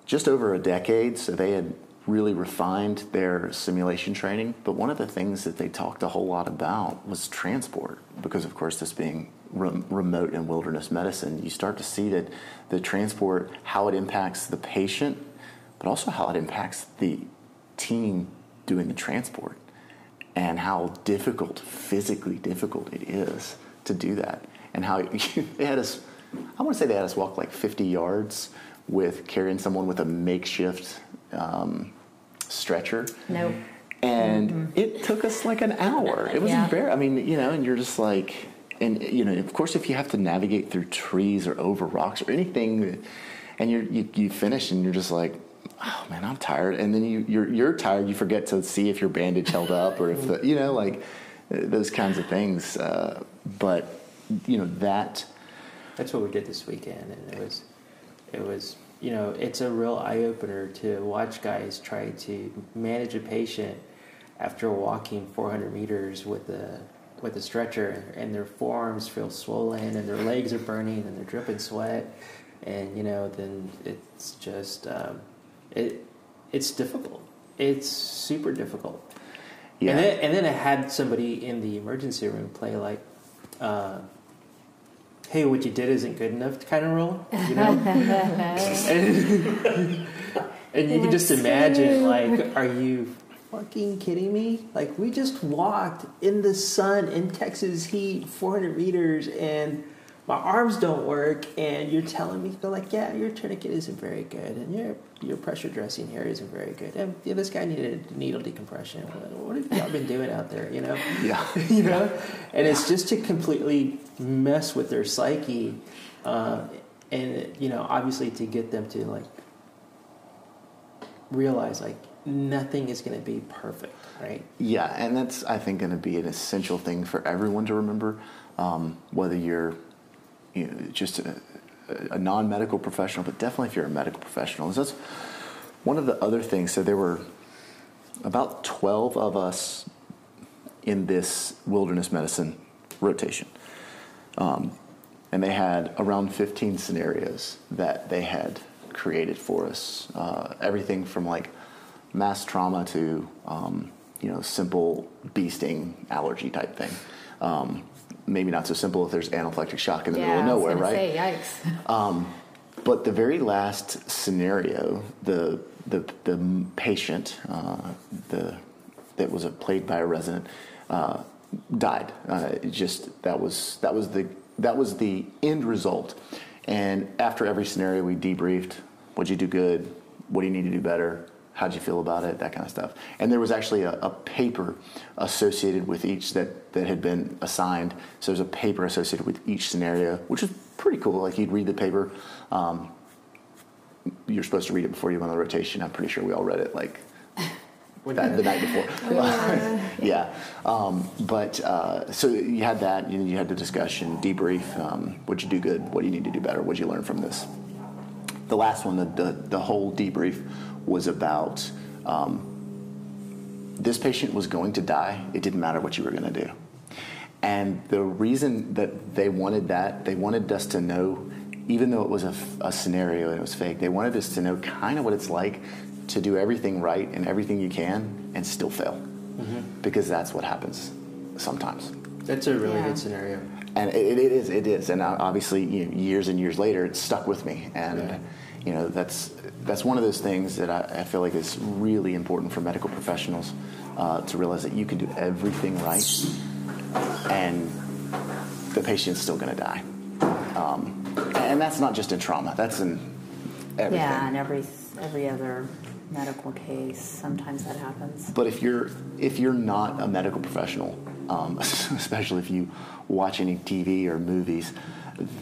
just over a decade, so they had really refined their simulation training. But one of the things that they talked a whole lot about was transport, because of course, this being re- remote and wilderness medicine, you start to see that the transport, how it impacts the patient, but also how it impacts the team doing the transport, and how difficult, physically difficult it is to do that, and how they had us. I want to say they had us walk like 50 yards with carrying someone with a makeshift um, stretcher. No. And mm-hmm. it took us like an hour. It was yeah. very. I mean, you know, and you're just like, and you know, of course, if you have to navigate through trees or over rocks or anything, and you, you finish and you're just like, oh man, I'm tired, and then you you're you're tired. You forget to see if your bandage held up or if the you know like those kinds of things. Uh, but you know that. That's what we did this weekend, and it was it was you know, it's a real eye opener to watch guys try to manage a patient after walking 400 meters with a with a stretcher, and their forearms feel swollen, and their legs are burning, and they're dripping sweat, and you know, then it's just um, it it's difficult. It's super difficult. Yeah. And then and then I had somebody in the emergency room play like. Uh, hey, what you did isn't good enough kind of role, you know? and, and you can just imagine, like, are you fucking kidding me? Like, we just walked in the sun in Texas heat, 400 meters, and my arms don't work, and you're telling me, they're like, yeah, your tourniquet isn't very good, and your your pressure dressing here isn't very good, and yeah, this guy needed needle decompression. What, what have y'all been doing out there, you know? Yeah. you know? And it's just to completely mess with their psyche, uh, and, you know, obviously to get them to, like, realize, like, nothing is going to be perfect, right? Yeah, and that's, I think, going to be an essential thing for everyone to remember, um, whether you're you know, just a, a non medical professional, but definitely if you're a medical professional. So that's one of the other things. So there were about 12 of us in this wilderness medicine rotation. Um, and they had around 15 scenarios that they had created for us. Uh, everything from like mass trauma to um, you know simple bee sting allergy type thing. Um, maybe not so simple if there's anaphylactic shock in the yeah, middle of nowhere, right? Say, yikes. Um, but the very last scenario, the the, the patient, uh, the that was played by a resident, uh, died. Uh, just that was that was the that was the end result. And after every scenario, we debriefed. What'd you do good? What do you need to do better? How'd you feel about it? That kind of stuff. And there was actually a, a paper associated with each that, that had been assigned. So there's a paper associated with each scenario, which was pretty cool. Like you'd read the paper. Um, you're supposed to read it before you go on the rotation. I'm pretty sure we all read it like that, the night before. yeah. Um, but uh, so you had that. You, you, had the discussion, debrief. Um, what'd you do good? What do you need to do better? What'd you learn from this? The last one, the the, the whole debrief was about um, this patient was going to die. It didn't matter what you were going to do. And the reason that they wanted that, they wanted us to know, even though it was a, a scenario and it was fake, they wanted us to know kind of what it's like to do everything right and everything you can and still fail. Mm-hmm. Because that's what happens sometimes. That's a really yeah. good scenario. And it, it is, it is. And obviously, you know, years and years later, it stuck with me. And, right. You know, that's, that's one of those things that I, I, feel like is really important for medical professionals uh, to realize that you can do everything right and the patient's still going to die. Um, and that's not just in trauma, that's in everything. Yeah, and every, every other medical case. Sometimes that happens. But if you're if you're not a medical professional, um, especially if you watch any TV or movies,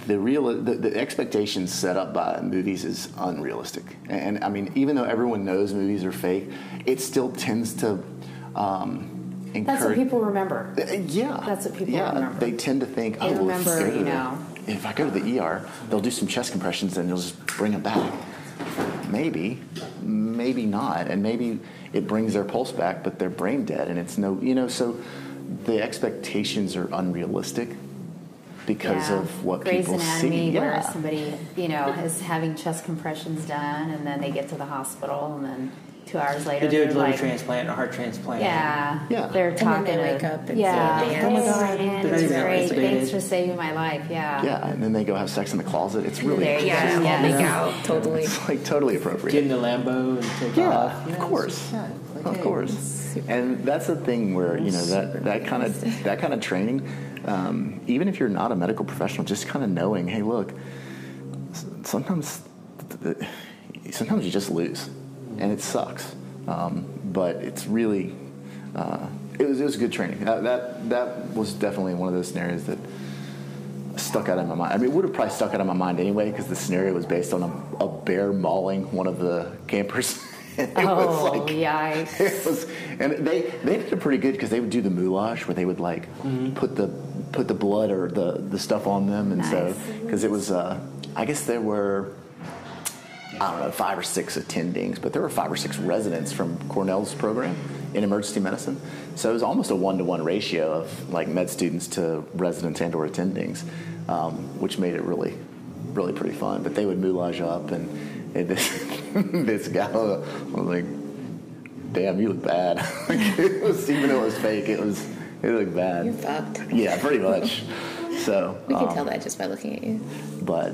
the real the, the, expectations set up by movies is unrealistic. And, and, I mean, even though everyone knows movies are fake, it still tends to. Um, encourage, That's what people remember. Uh, yeah, that's what people yeah, remember. They tend to think, oh, remember, well, if, you the, know. if I go to the ER, they'll do some chest compressions and they'll just bring them back. Maybe, maybe not, and maybe it brings their pulse back, but they're brain dead, and it's no, you know. So the expectations are unrealistic because yeah. of what Grey's people Anatomy, see. Where yeah. somebody, you know, is having chest compressions done, and then they get to the hospital, and then two hours later, they do a liver like, transplant, a heart transplant. Yeah, yeah. They're talking. And then they wake up and yeah, say, oh my oh god, it's great. Thanks for saving my life. Yeah. Yeah, and then they go have sex in the closet. It's really There Yeah, yeah. Yeah. make out totally. it's like totally appropriate. Get in the Lambo and take Yeah, off. of course. yeah, like, of hey, course. And that's the thing where you know that that kind of that kind of training, um, even if you're not a medical professional, just kind of knowing, hey, look, sometimes sometimes you just lose, and it sucks. Um, but it's really uh, it was it was good training. That, that that was definitely one of those scenarios that stuck out in my mind. I mean, it would have probably stuck out in my mind anyway because the scenario was based on a, a bear mauling one of the campers. it Oh, was like, yikes. It was, and they they did it pretty good because they would do the moulage where they would like Mm-hmm. put the put the blood or the the stuff on them, and so because it was uh, I guess there were. I don't know, five or six attendings, but there were five or six residents from Cornell's program in emergency medicine. So it was almost a one to one ratio of like med students to residents and or attendings, um, which made it really, really pretty fun. But they would moulage up, and, and this this guy was like, "Damn, you look bad." it was, even though it was fake, it was it look bad. You're fucked. Yeah, pretty much. So We can um, tell that just by looking at you. but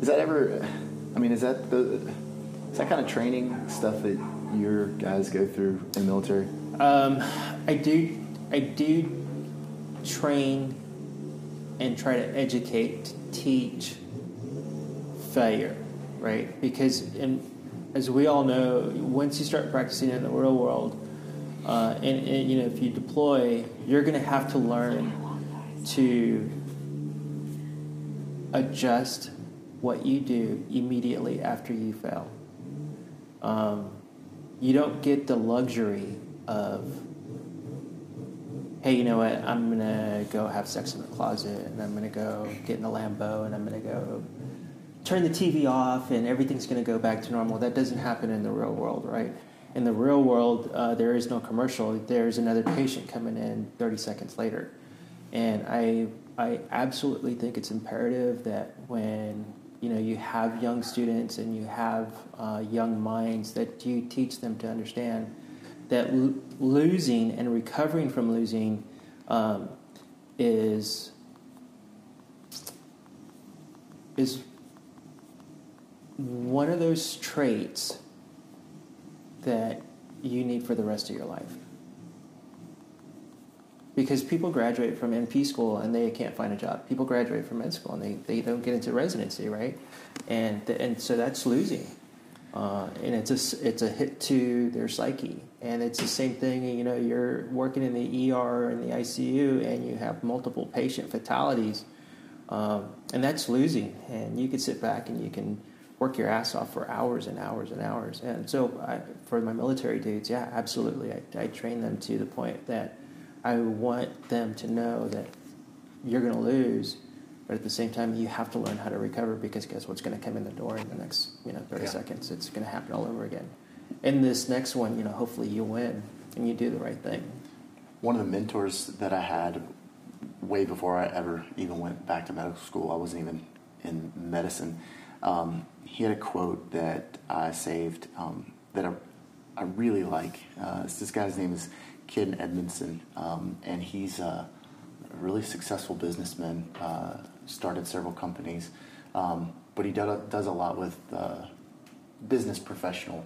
is that ever? I mean, is that the is that kind of training stuff that your guys go through in the military? Um, I do, I do train and try to educate, teach failure, right? Because, in, as we all know, once you start practicing in the real world, uh, and, and you know, if you deploy, you're going to have to learn to adjust what you do immediately after you fail. Um, you don't get the luxury of, hey, you know what? I'm gonna go have sex in the closet, and I'm gonna go get in the Lambo, and I'm gonna go turn the TV off and everything's going to go back to normal. That doesn't happen in the real world, right? In the real world, uh, there is no commercial. There's another patient coming in 30 seconds later. And I, I absolutely think it's imperative that when you know you have young students and you have uh, young minds that you teach them to understand that losing and recovering from losing um, is is one of those traits that you need for the rest of your life. Because people graduate from NP school and they can't find a job. People graduate from med school and they, they don't get into residency, right? And, and so that's losing. Uh, and it's a, it's a hit to their psyche. And it's the same thing, you know, you're working in the ER and the ICU and you have multiple patient fatalities. Um, and that's losing. And you can sit back and you can work your ass off for hours and hours and hours. And so I, for my military dudes, yeah, absolutely. I, I train them to the point that I want them to know that you're going to lose, but at the same time, you have to learn how to recover because guess what's going to come in the door in the next, you know, 30 Yeah. seconds? It's going to happen all over again. In this next one, you know, hopefully you win and you do the right thing. One of the mentors that I had way before I ever even went back to medical school, I wasn't even in medicine. Um, he had a quote that I saved um, that I, I really like. Uh, this guy's name is Ken Edmondson, um, and he's a, really successful businessman. Uh, started several companies, um, but he does, does a lot with uh, business professional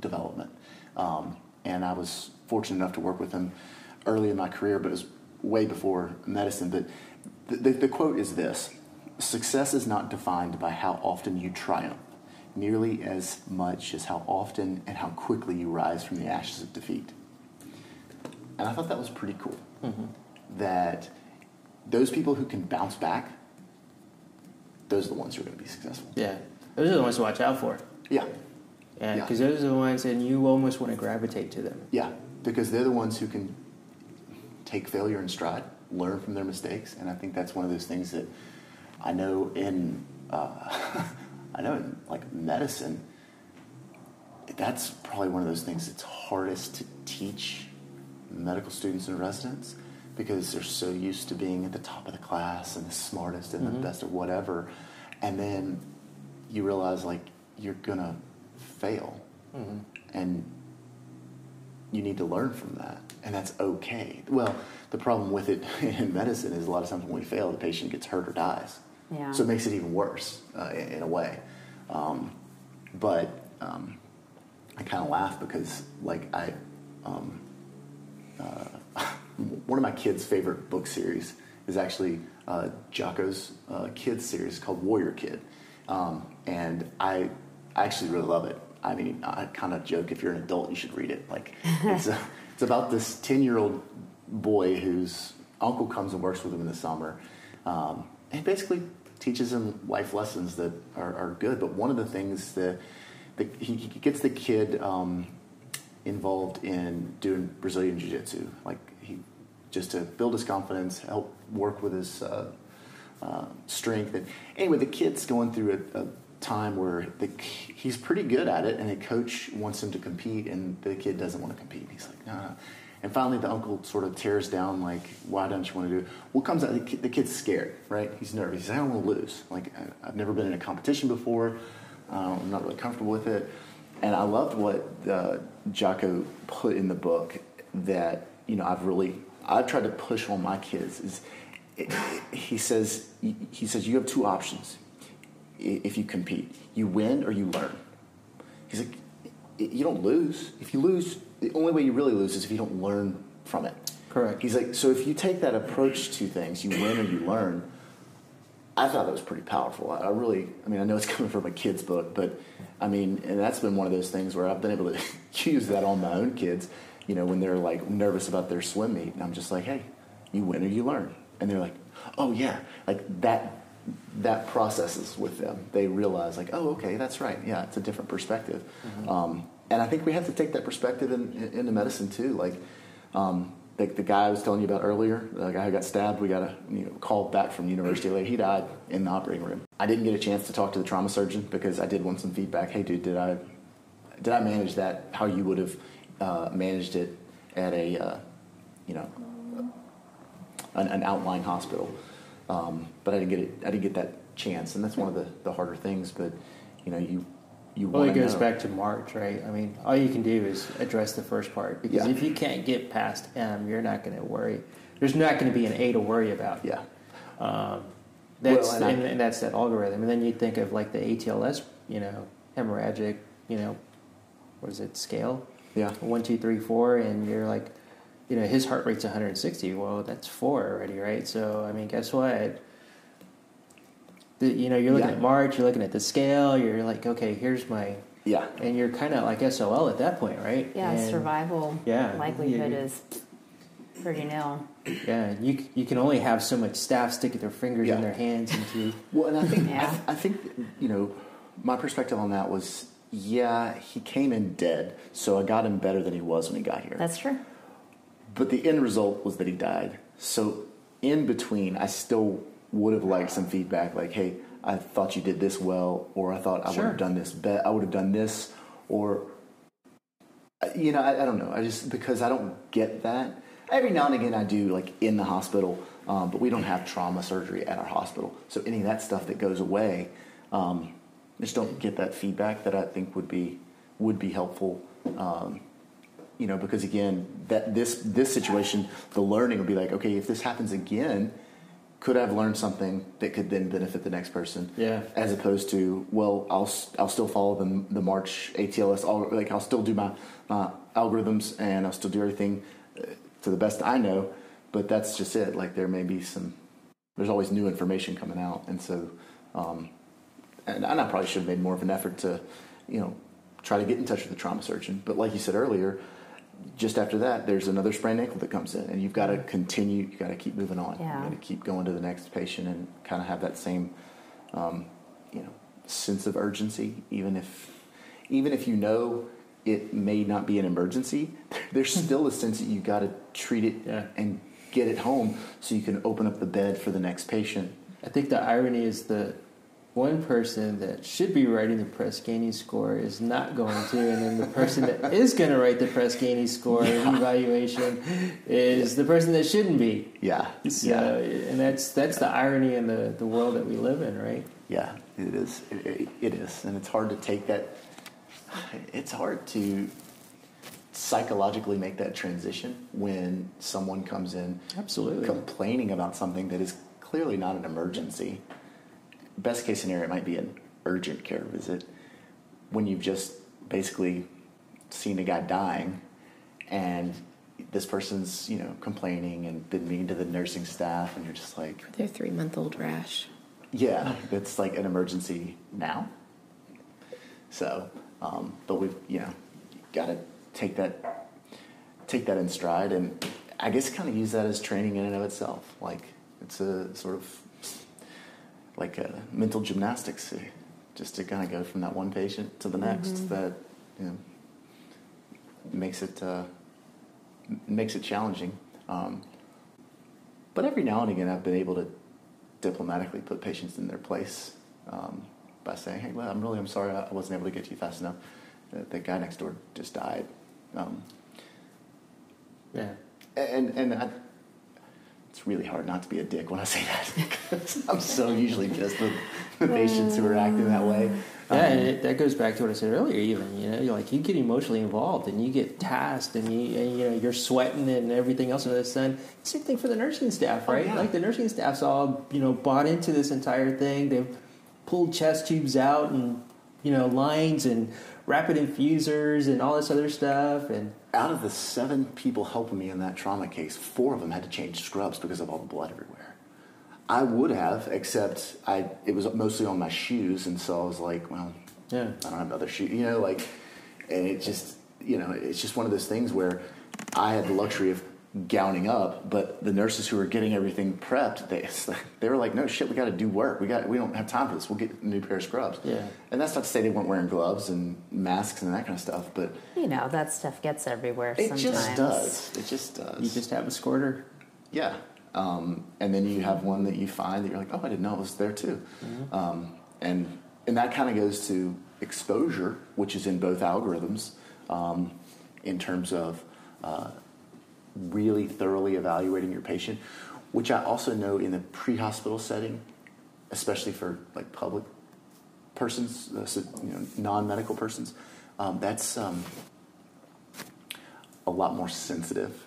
development. Um, and I was fortunate enough to work with him early in my career, but it was way before medicine. But the, the, the quote is this Success is not defined by how often you triumph, nearly as much as how often and how quickly you rise from the ashes of defeat. And I thought that was pretty cool. That those people who can bounce back, those are the ones who are going to be successful. Yeah. Those are the ones to watch out for. Yeah. Yeah, Yeah. because those are the ones, and you almost want to gravitate to them. Yeah, because they're the ones who can take failure in stride, learn from their mistakes, and I think that's one of those things that I know in uh, I know in like medicine. That's probably one of those things that's hardest to teach medical students and residents because they're so used to being at the top of the class and the smartest and the mm-hmm. best at whatever, and then you realize like you're gonna fail, mm-hmm. and you need to learn from that, and that's okay. Well, the problem with it in medicine is a lot of times when we fail, the patient gets hurt or dies. Yeah. So it makes it even worse uh, in, in a way. Um, but um, I kind of laugh because, like, I um, uh, one of my kids' favorite book series is actually uh, Jocko's uh, kids series called Warrior Kid, um, and I actually really love it. I mean, I kind of joke if you're an adult, you should read it. Like, it's a, it's about this ten year old boy whose uncle comes and works with him in the summer, um, and basically teaches him life lessons that are, are good. But one of the things that, he, he gets the kid um, involved in doing Brazilian Jiu Jitsu, like he just to build his confidence, help work with his uh, uh, strength. And anyway, the kid's going through a, a time where the, he's pretty good at it, and the coach wants him to compete, and the kid doesn't want to compete. He's like, no, no. And finally, the uncle sort of tears down, like, why don't you want to do it? What comes out, the, kid, the kid's scared, right? He's nervous. He's like, I don't want to lose. Like, I've never been in a competition before. Uh, I'm not really comfortable with it. And I loved what uh, Jocko put in the book that, you know, I've really, I've tried to push on my kids is, he says, he says, you have two options if you compete. You win or you learn. He's like, you don't lose. If you lose, the only way you really lose is if you don't learn from it. Correct. He's like, so if you take that approach to things, you win or you learn. I thought that was pretty powerful. I I really, I mean, I know it's coming from a kid's book, but I mean, and that's been one of those things where I've been able to use that on my own kids, you know, when they're like nervous about their swim meet. And I'm just like, hey, you win or you learn. And they're like, oh, yeah. Like that that processes with them. They realize, like, oh, okay, that's right. Yeah, it's a different perspective. Um, and I think we have to take that perspective in, in, into medicine too. Like, um, the, the guy I was telling you about earlier, the guy who got stabbed, we got a you know, call back from University later. He died in the operating room. I didn't get a chance to talk to the trauma surgeon because I did want some feedback. Hey, dude, did I did I manage that how you would have uh, managed it at a uh, you know an, an outlying hospital? Um, but I didn't get it. I didn't get that chance, and that's one of the, the harder things. But you know, you you Well, it goes know. back to March, right? I mean, all you can do is address the first part because Yeah. if you can't get past M, you're not going to worry. There's not going to be an A to worry about. Yeah, Um, that's Well, and and, and that's that algorithm. And then you think of like the ATLS, you know, hemorrhagic, you know, what is it scale? yeah, One, two, three, four, and you're like, you know, his heart rate's 160. Well, that's four already, right? So I mean, guess what? The, you know, you're looking Yeah. at March, you're looking at the scale, you're like, okay, here's my, yeah. and you're kind of like SOL at that point, right? Yeah, And- survival Yeah, likelihood you- is pretty nil. Yeah, you you can only have so much staff sticking their fingers Yeah. in their hands into. Well, and I think I, th- I think you know my perspective on that was yeah he came in dead, so I got him better than he was when he got here. That's true. but the end result was that he died. So in between, I still would have liked some feedback, like hey, I thought you did this well, or I thought I would have done this. Be- I would have done this, or uh, you know, I, I don't know. I just because I don't get that. Every now and again, I do like in the hospital, um, but we don't have trauma surgery at our hospital, so any of that stuff that goes away, um, just don't get that feedback that I think would be would be helpful. Um, you know, because again, that this this situation, the learning would be like, okay, if this happens again, could I have learned something that could then benefit the next person? Yeah. As opposed to, well, I'll I'll still follow the the March ATLS, all, like I'll still do my my algorithms and I'll still do everything uh, to the best I know, but that's just it. Like there may be some, there's always new information coming out, and so, um, and, and I probably should have made more of an effort to, you know, try to get in touch with the trauma surgeon. But like you said earlier, just after that, there's another sprained ankle that comes in, and you've got to continue. You got to keep moving on. Yeah. You got to keep going to the next patient, and kind of have that same, um, you know, sense of urgency, even if, even if you know it may not be an emergency. There's still a sense that you have got to treat it Yeah. and get it home, so you can open up the bed for the next patient. I think the irony is the one person that should be writing the Press-Ganey score is not going to, and then the person that is going to write the Press-Ganey score evaluation is the person that shouldn't be. Yeah. So, yeah. and that's that's the irony in the, the world that we live in, right? Yeah, it is. It, it, it is, and it's hard to take that. It's hard to psychologically make that transition when someone comes in Absolutely. complaining about something that is clearly not an emergency. Best case scenario it might be an urgent care visit when you've just basically seen a guy dying and this person's you know complaining and been mean to the nursing staff and you're just like Their three month old rash. yeah, it's like an emergency now. So, um, but we've you know got to take that take that in stride, and I guess kind of use that as training in and of itself. Like it's a sort of like a mental gymnastics, eh, just to kind of go from that one patient to the next. That you know makes it uh, makes it challenging. Um, but every now and again, I've been able to diplomatically put patients in their place um, by saying, "Hey, well, I'm really I'm sorry I wasn't able to get to you fast enough. The, the guy next door just died." Um, Yeah. and and I, it's really hard not to be a dick when I say that because I'm so usually just the, the patients who are acting that way. Yeah, Um, and it, that goes back to what I said earlier. Even you know, you're like you get emotionally involved and you get tasked, and you and, you know you're sweating and everything else and the sun. Same thing for the nursing staff, Oh, right? yeah. Like the nursing staff's all you know bought into this entire thing. They've pulled chest tubes out and you know lines and rapid infusers and all this other stuff. And out of the seven people helping me in that trauma case, four of them had to change scrubs because of all the blood everywhere. I would have, except I it was mostly on my shoes, and so I was like, well, yeah, I don't have other shoes, you know, like, and it just, you know, it's just one of those things where I had the luxury of gowning up, but the nurses who were getting everything prepped, they they were like, "No shit, we got to do work. We got we don't have time for this. We'll get a new pair of scrubs." Yeah. and that's not to say they weren't wearing gloves and masks and that kind of stuff, but You know, that stuff gets everywhere it sometimes. just does. It just does. You just have a squirter. Yeah. Um, and then you have one that you find that you're like, oh, I didn't know it was there too. Um, and and that kind of goes to exposure, which is in both algorithms, um, in terms of uh, really thoroughly evaluating your patient, which I also know in the pre-hospital setting, especially for like public persons, uh, so, you know, non-medical persons, um, that's um, a lot more sensitive,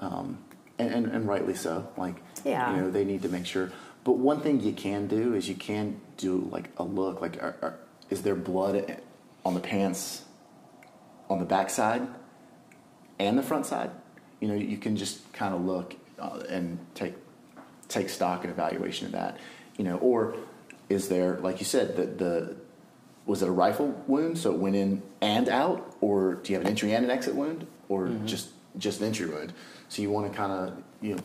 um, and, and and rightly so. Like, Yeah. you know, they need to make sure. But one thing you can do is you can do like a look. Like, are, are, is there blood on the pants, on the backside, and the front side? You know, you can just kind of look uh, and take take stock and evaluation of that. You know, or is there, like you said, the the was it a rifle wound, so it went in and out, or do you have an entry and an exit wound, or just just an entry wound? So you want to kind of you know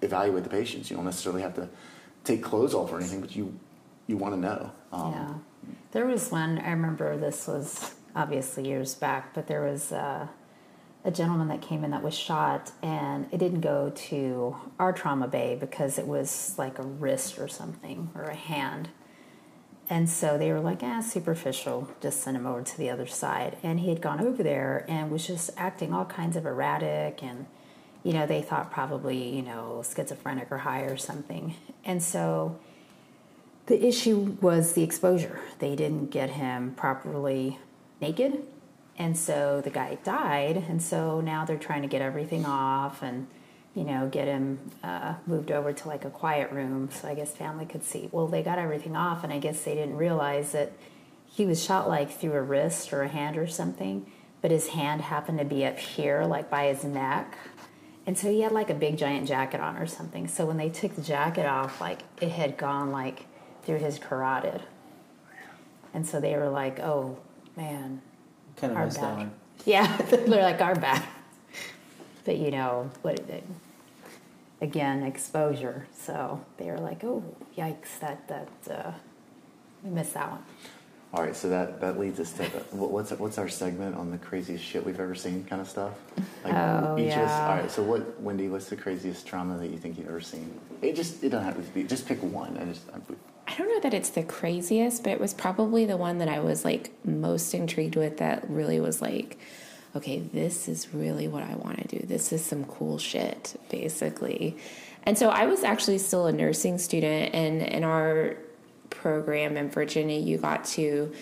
evaluate the patients. You don't necessarily have to take clothes off or anything, but you you want to know. Um, Yeah. There was one, I remember this was obviously years back, but there was uh, a gentleman that came in that was shot, and it didn't go to our trauma bay because it was like a wrist or something, or a hand. And so they were like, ah, superficial, just send him over to the other side. And he had gone over there and was just acting all kinds of erratic. And, you know, they thought probably, you know, schizophrenic or high or something. And so the issue was the exposure. They didn't get him properly naked. And so the guy died. And so now they're trying to get everything off and, you know, get him uh, moved over to like a quiet room so I guess family could see. Well, they got everything off, and I guess they didn't realize that he was shot like through a wrist or a hand or something, but his hand happened to be up here, like by his neck. And so he had like a big giant jacket on or something. So when they took the jacket off, like it had gone like through his carotid. And so they were like, oh man, Kind of our messed that one. Yeah, they're like our bad. But you know, what again, exposure. So they were like, oh, yikes, that, that, uh, we missed that one. All right, so that, that leads us to the, what's what's our segment on the craziest shit we've ever seen kind of stuff. Like Oh, each of us- yeah. all right, so what Wendy? What's the craziest trauma that you think you've ever seen? It just it doesn't have to be. Just pick one. I just I, I don't know that it's the craziest, but it was probably the one that I was like most intrigued with that really was like, okay, this is really what I want to do. This is some cool shit, basically. And so I was actually still a nursing student, and in our program in Virginia, you got to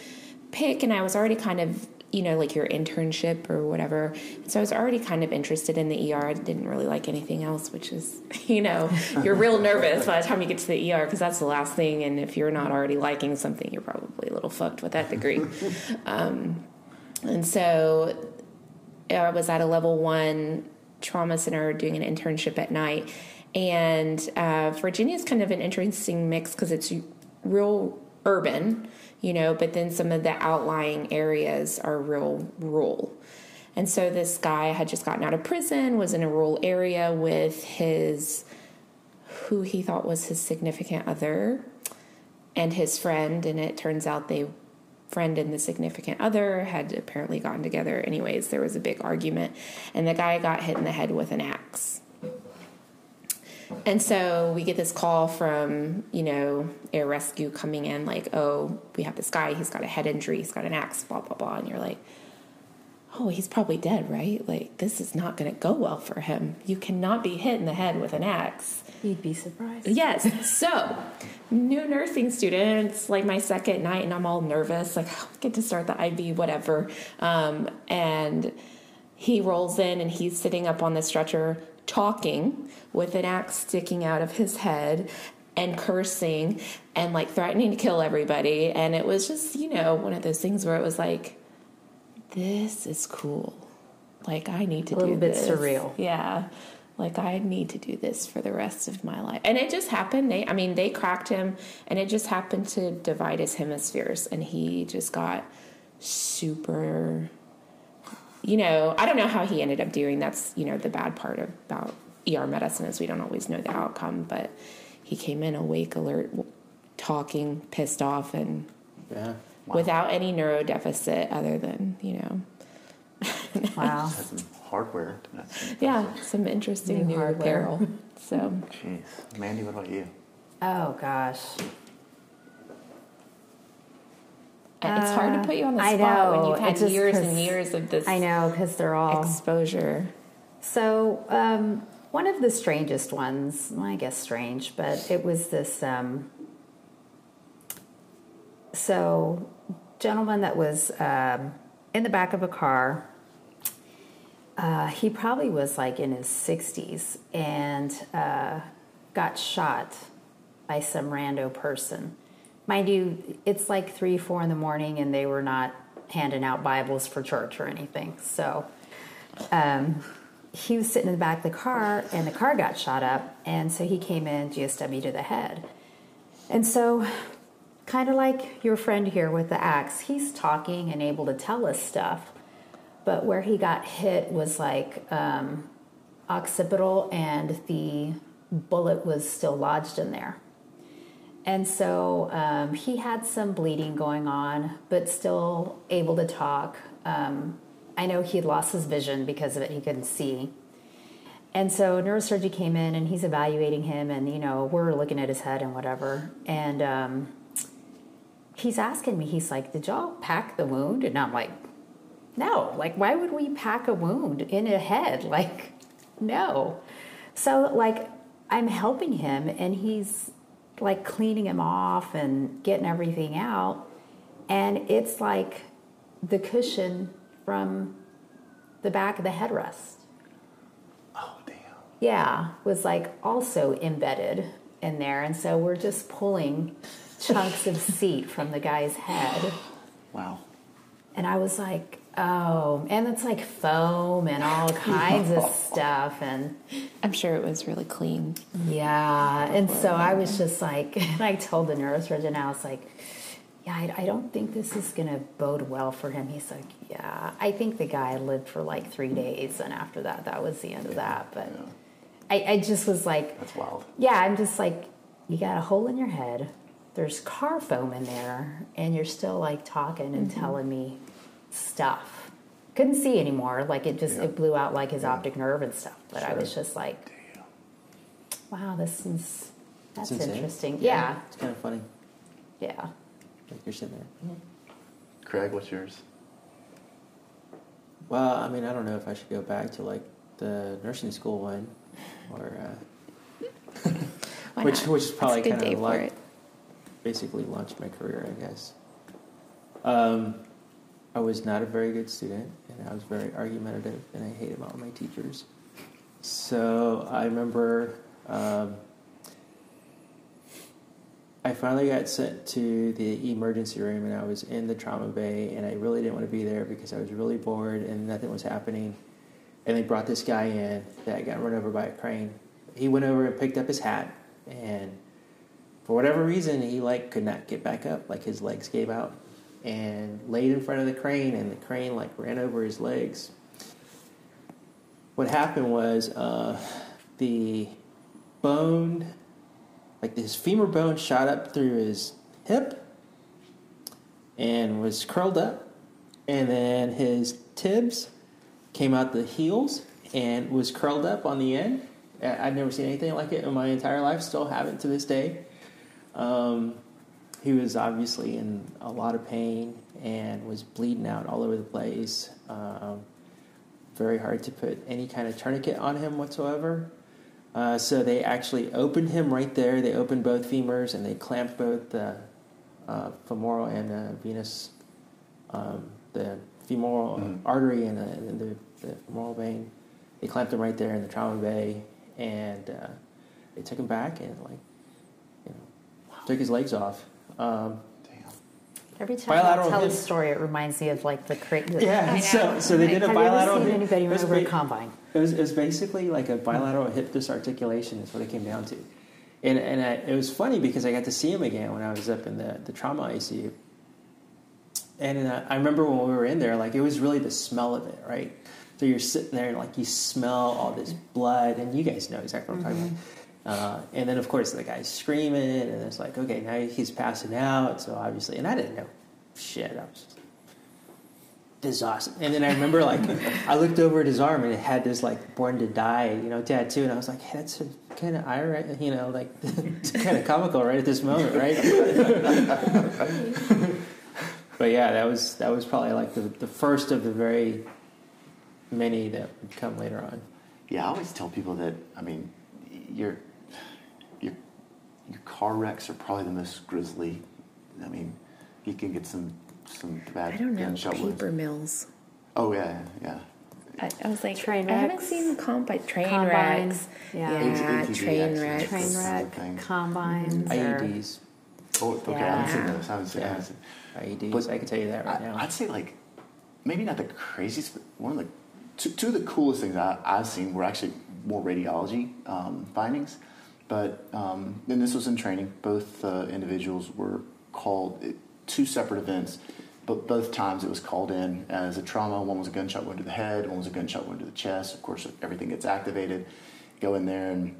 pick, and I was already kind of you know, like your internship or whatever. So I was already kind of interested in the ER. I didn't really like anything else, which is, you know, you're real nervous by the time you get to the ER because that's the last thing. And if you're not already liking something, you're probably a little fucked with that degree. um, and so I was at a level one trauma center doing an internship at night. And uh, Virginia is kind of an interesting mix because it's real urban, you know, but then some of the outlying areas are real rural. And so this guy had just gotten out of prison, was in a rural area with his, who he thought was his significant other, and his friend. And it turns out they, friend and the significant other, had apparently gotten together. Anyways, there was a big argument, and the guy got hit in the head with an axe. And so we get this call from, you know, air rescue coming in, like, oh, we have this guy, he's got a head injury, he's got an axe, blah, blah, blah. And you're like, oh, he's probably dead, right? Like, this is not going to go well for him. You cannot be hit in the head with an axe. You'd be surprised. Yes. So, new nursing students, like my second night, and I'm all nervous. Like, I get to start the IV, whatever. Um, and he rolls in, and he's sitting up on the stretcher talking with an axe sticking out of his head and cursing and like threatening to kill everybody. And it was just, you know, one of those things where it was like, this is cool. Like, I need to do this. A little bit this. surreal. Yeah. Like, I need to do this for the rest of my life. And it just happened. They, I mean, they cracked him, and it just happened to divide his hemispheres. And he just got super you know, I don't know how he ended up doing. That's you know the bad part about ER medicine is we don't always know the outcome. But he came in awake, alert, talking, pissed off, and Yeah. without any neuro deficit other than you know, Wow. Some hardware. That's yeah, some interesting New new, hardware. apparel. So Jeez. Mandy, what about you? Oh gosh. It's hard to put you on the Uh, I spot when you've had just years and years of this I know because they're all exposure. So, um, one of the strangest ones, well, I guess strange, but it was this. Um, so, gentleman that was um, in the back of a car. Uh, he probably was like in his 60s and uh, got shot by some rando person. Mind you, it's like three, four in the morning, and they were not handing out Bibles for church or anything. So, um, he was sitting in the back of the car and the car got shot up and so he came in GSW to the head. And so kind of like your friend here with the axe, he's talking and able to tell us stuff. But where he got hit was like um, occipital and the bullet was still lodged in there. And so um, he had some bleeding going on, but still able to talk. Um, I know he had lost his vision because of it, he couldn't see. And so neurosurgeon came in and he's evaluating him, and you know, we're looking at his head and whatever. And um, he's asking me, he's like, Did y'all pack the wound? And I'm like, No, like, why would we pack a wound in a head? Like, no. So, like, I'm helping him, and he's like cleaning him off and getting everything out. And it's like the cushion from the back of the headrest. Oh, damn. Yeah, was like also embedded in there. And so we're just pulling chunks of seat from the guy's head. Wow. And I was like, oh, and it's like foam and all kinds of stuff. And I'm sure it was really clean. yeah, and so I was just like, and I told the neurosurgeon, I was like, yeah, I, I don't think this is going to bode well for him. He's like, yeah, I think the guy lived for like three days. And after that, that was the end of that. But I, I just was like, That's wild. yeah, I'm just like, you got a hole in your head. There's car foam in there, and you're still like talking and mm-hmm. telling me stuff. Couldn't see anymore. Like it just Yeah. it blew out like his optic nerve and stuff. But I was just like, wow, this is that's It's interesting. Yeah, It's kind of funny. yeah. Like you're sitting there. Craig, what's yours? Well, I mean, I don't know if I should go back to like the nursing school one, or uh, which which is probably kind of for like it. basically launched my career, I guess. Um, I was not a very good student, and I was very argumentative, and I hated all my teachers. So I remember um, I finally got sent to the emergency room, and I was in the trauma bay, and I really didn't want to be there because I was really bored and nothing was happening. And they brought this guy in that got run over by a crane. He went over and picked up his hat, and for whatever reason, he like could not get back up, like his legs gave out, and laid in front of the crane, and the crane like ran over his legs. What happened was uh, the bone, like his femur bone, shot up through his hip and was curled up, and then his tibs came out the heels and was curled up on the end. I've never seen anything like it in my entire life. Still haven't to this day. Um, he was obviously in a lot of pain and was bleeding out all over the place. Um, very hard to put any kind of tourniquet on him whatsoever. Uh, so they actually opened him right there. They opened both femurs and they clamped both the uh, femoral and uh, venous, um, the femoral Mhm. artery and, the, and the, the femoral vein. They clamped him right there in the trauma bay, and uh, they took him back and like, you know, took his legs off. Um, Every time Bilateral I tell hip- this story, it reminds me of like the cra- the- yeah, so so they did a Have bilateral. you ever seen anybody it was a combine? It was, it was basically like a bilateral hip disarticulation is what it came down to. And, and I, it was funny because I got to see him again when I was up in the, the trauma ICU. and uh, I remember when we were in there, like it was really the smell of it, right? So you're sitting there, and like you smell all this blood, and you guys know exactly what I'm talking about. Uh, and then, of course, the guy's screaming, and it's like, okay, now he's passing out. So obviously, and I didn't know shit. I was this is awesome. And then I remember like I looked over at his arm and it had this like born to die, you know, tattoo and I was like, hey, that's kind of ironic, you know, like kind of comical right at this moment, right? but yeah, that was that was probably like the, the first of the very many that would come later on. Yeah, I always tell people that I mean, your your your car wrecks are probably the most grisly. I mean, you can get some some bad I don't know. gunshot wounds. Paper mills. Oh yeah, yeah. I, I was like, Train I haven't wrecks. seen comp like train Combine. wrecks. Yeah. yeah ATV train accidents. wrecks. Train That's the wreck, thing. combines, or IEDs, Oh, okay. I haven't seen those. I haven't seen, yeah. I haven't seen. IEDs. But I can tell you that right I, now. I'd say like maybe not the craziest, but one of the two, two of the coolest things I, I've seen were actually more radiology um, findings. But um, and this was in training. Both uh, individuals were called it, two separate events, but both times it was called in as a trauma. One was a gunshot wound to the head. One was a gunshot wound to the chest. Of course, everything gets activated. Go in there and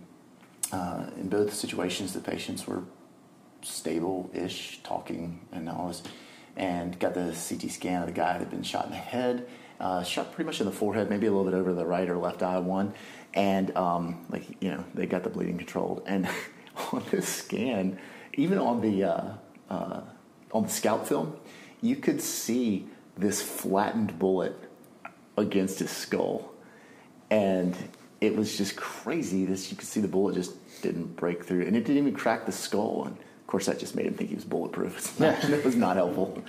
uh, in both situations, the patients were stable-ish, talking and all this, and got the CT scan of the guy that had been shot in the head, uh, shot pretty much in the forehead, maybe a little bit over the right or left eye one, and um, like you know they got the bleeding controlled. And on this scan, even on the uh, uh, on the scout film, you could see this flattened bullet against his skull and it was just crazy. This you could see the bullet just didn't break through, and it didn't even crack the skull. And of course, that just made him think he was bulletproof. Not, it was not helpful,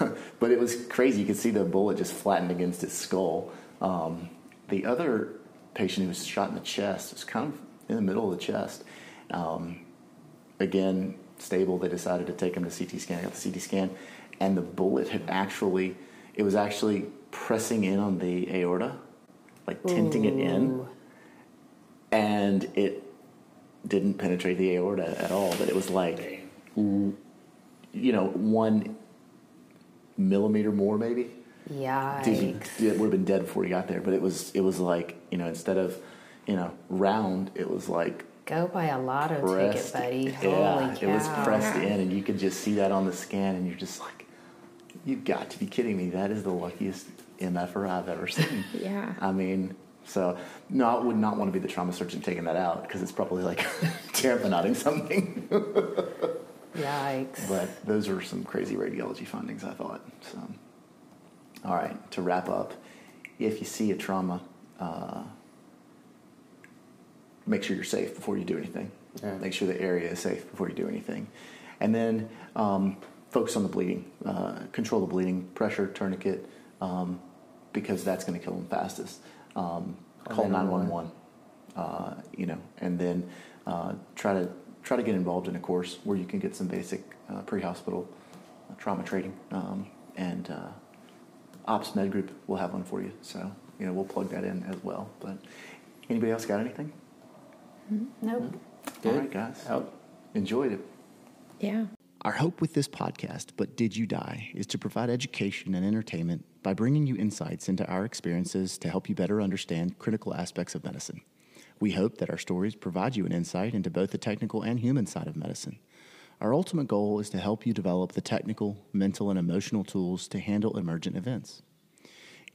but it was crazy. You could see the bullet just flattened against his skull. Um, the other patient who was shot in the chest It was kind of in the middle of the chest. Um, again, stable. They decided to take him to CT scan. I got the CT scan, and the bullet had actually, it was actually pressing in on the aorta, like tinting it in, and it didn't penetrate the aorta at all. But it was like, you know, one millimeter more maybe. Yikes. Dude, it would have been dead before he got there. But it was, it was like, you know, instead of, you know, round, it was like Go buy a lotto pressed. ticket, buddy. Yeah, Holy cow. it was pressed in, and you could just see that on the scan, and you're just like, "You've got to be kidding me! That is the luckiest MFer I've ever seen." Yeah. I mean, so no, I would not want to be the trauma surgeon taking that out because it's probably like tamponading something. Yikes. but those are some crazy radiology findings, I thought. So, all right, to wrap up, if you see a trauma, uh, make sure you're safe before you do anything. Yeah. Make sure the area is safe before you do anything. And then um, focus on the bleeding. Uh, control the bleeding, pressure, tourniquet, um, because that's going to kill them fastest. Um, call 911. Uh, you know, and then uh, try to try to get involved in a course where you can get some basic uh, pre-hospital trauma training. Um, and uh, Ops Med Group will have one for you. So you know, we'll plug that in as well. But anybody else got anything? Mm-hmm. Nope. Good. All right, guys. Out. Enjoyed it. Yeah. Our hope with this podcast, But Did You Die, is to provide education and entertainment by bringing you insights into our experiences to help you better understand critical aspects of medicine. We hope that our stories provide you an insight into both the technical and human side of medicine. Our ultimate goal is to help you develop the technical, mental, and emotional tools to handle emergent events.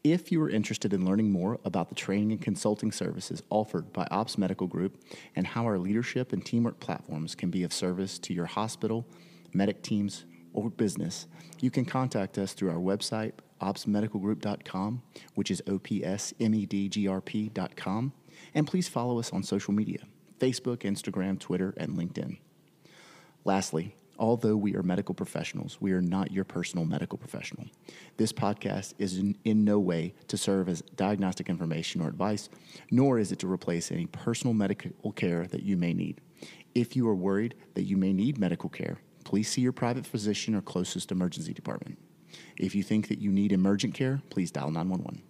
If you are interested in learning more about the training and consulting services offered by Ops Medical Group and how our leadership and teamwork platforms can be of service to your hospital, medic teams, or business, you can contact us through our website, opsmedicalgroup.com, which is opsmedgrp.com, and please follow us on social media Facebook, Instagram, Twitter, and LinkedIn. Lastly, although we are medical professionals, we are not your personal medical professional. This podcast is in, in, no way to serve as diagnostic information or advice, nor is it to replace any personal medical care that you may need. If you are worried that you may need medical care, please see your private physician or closest emergency department. If you think that you need emergent care, please dial 911.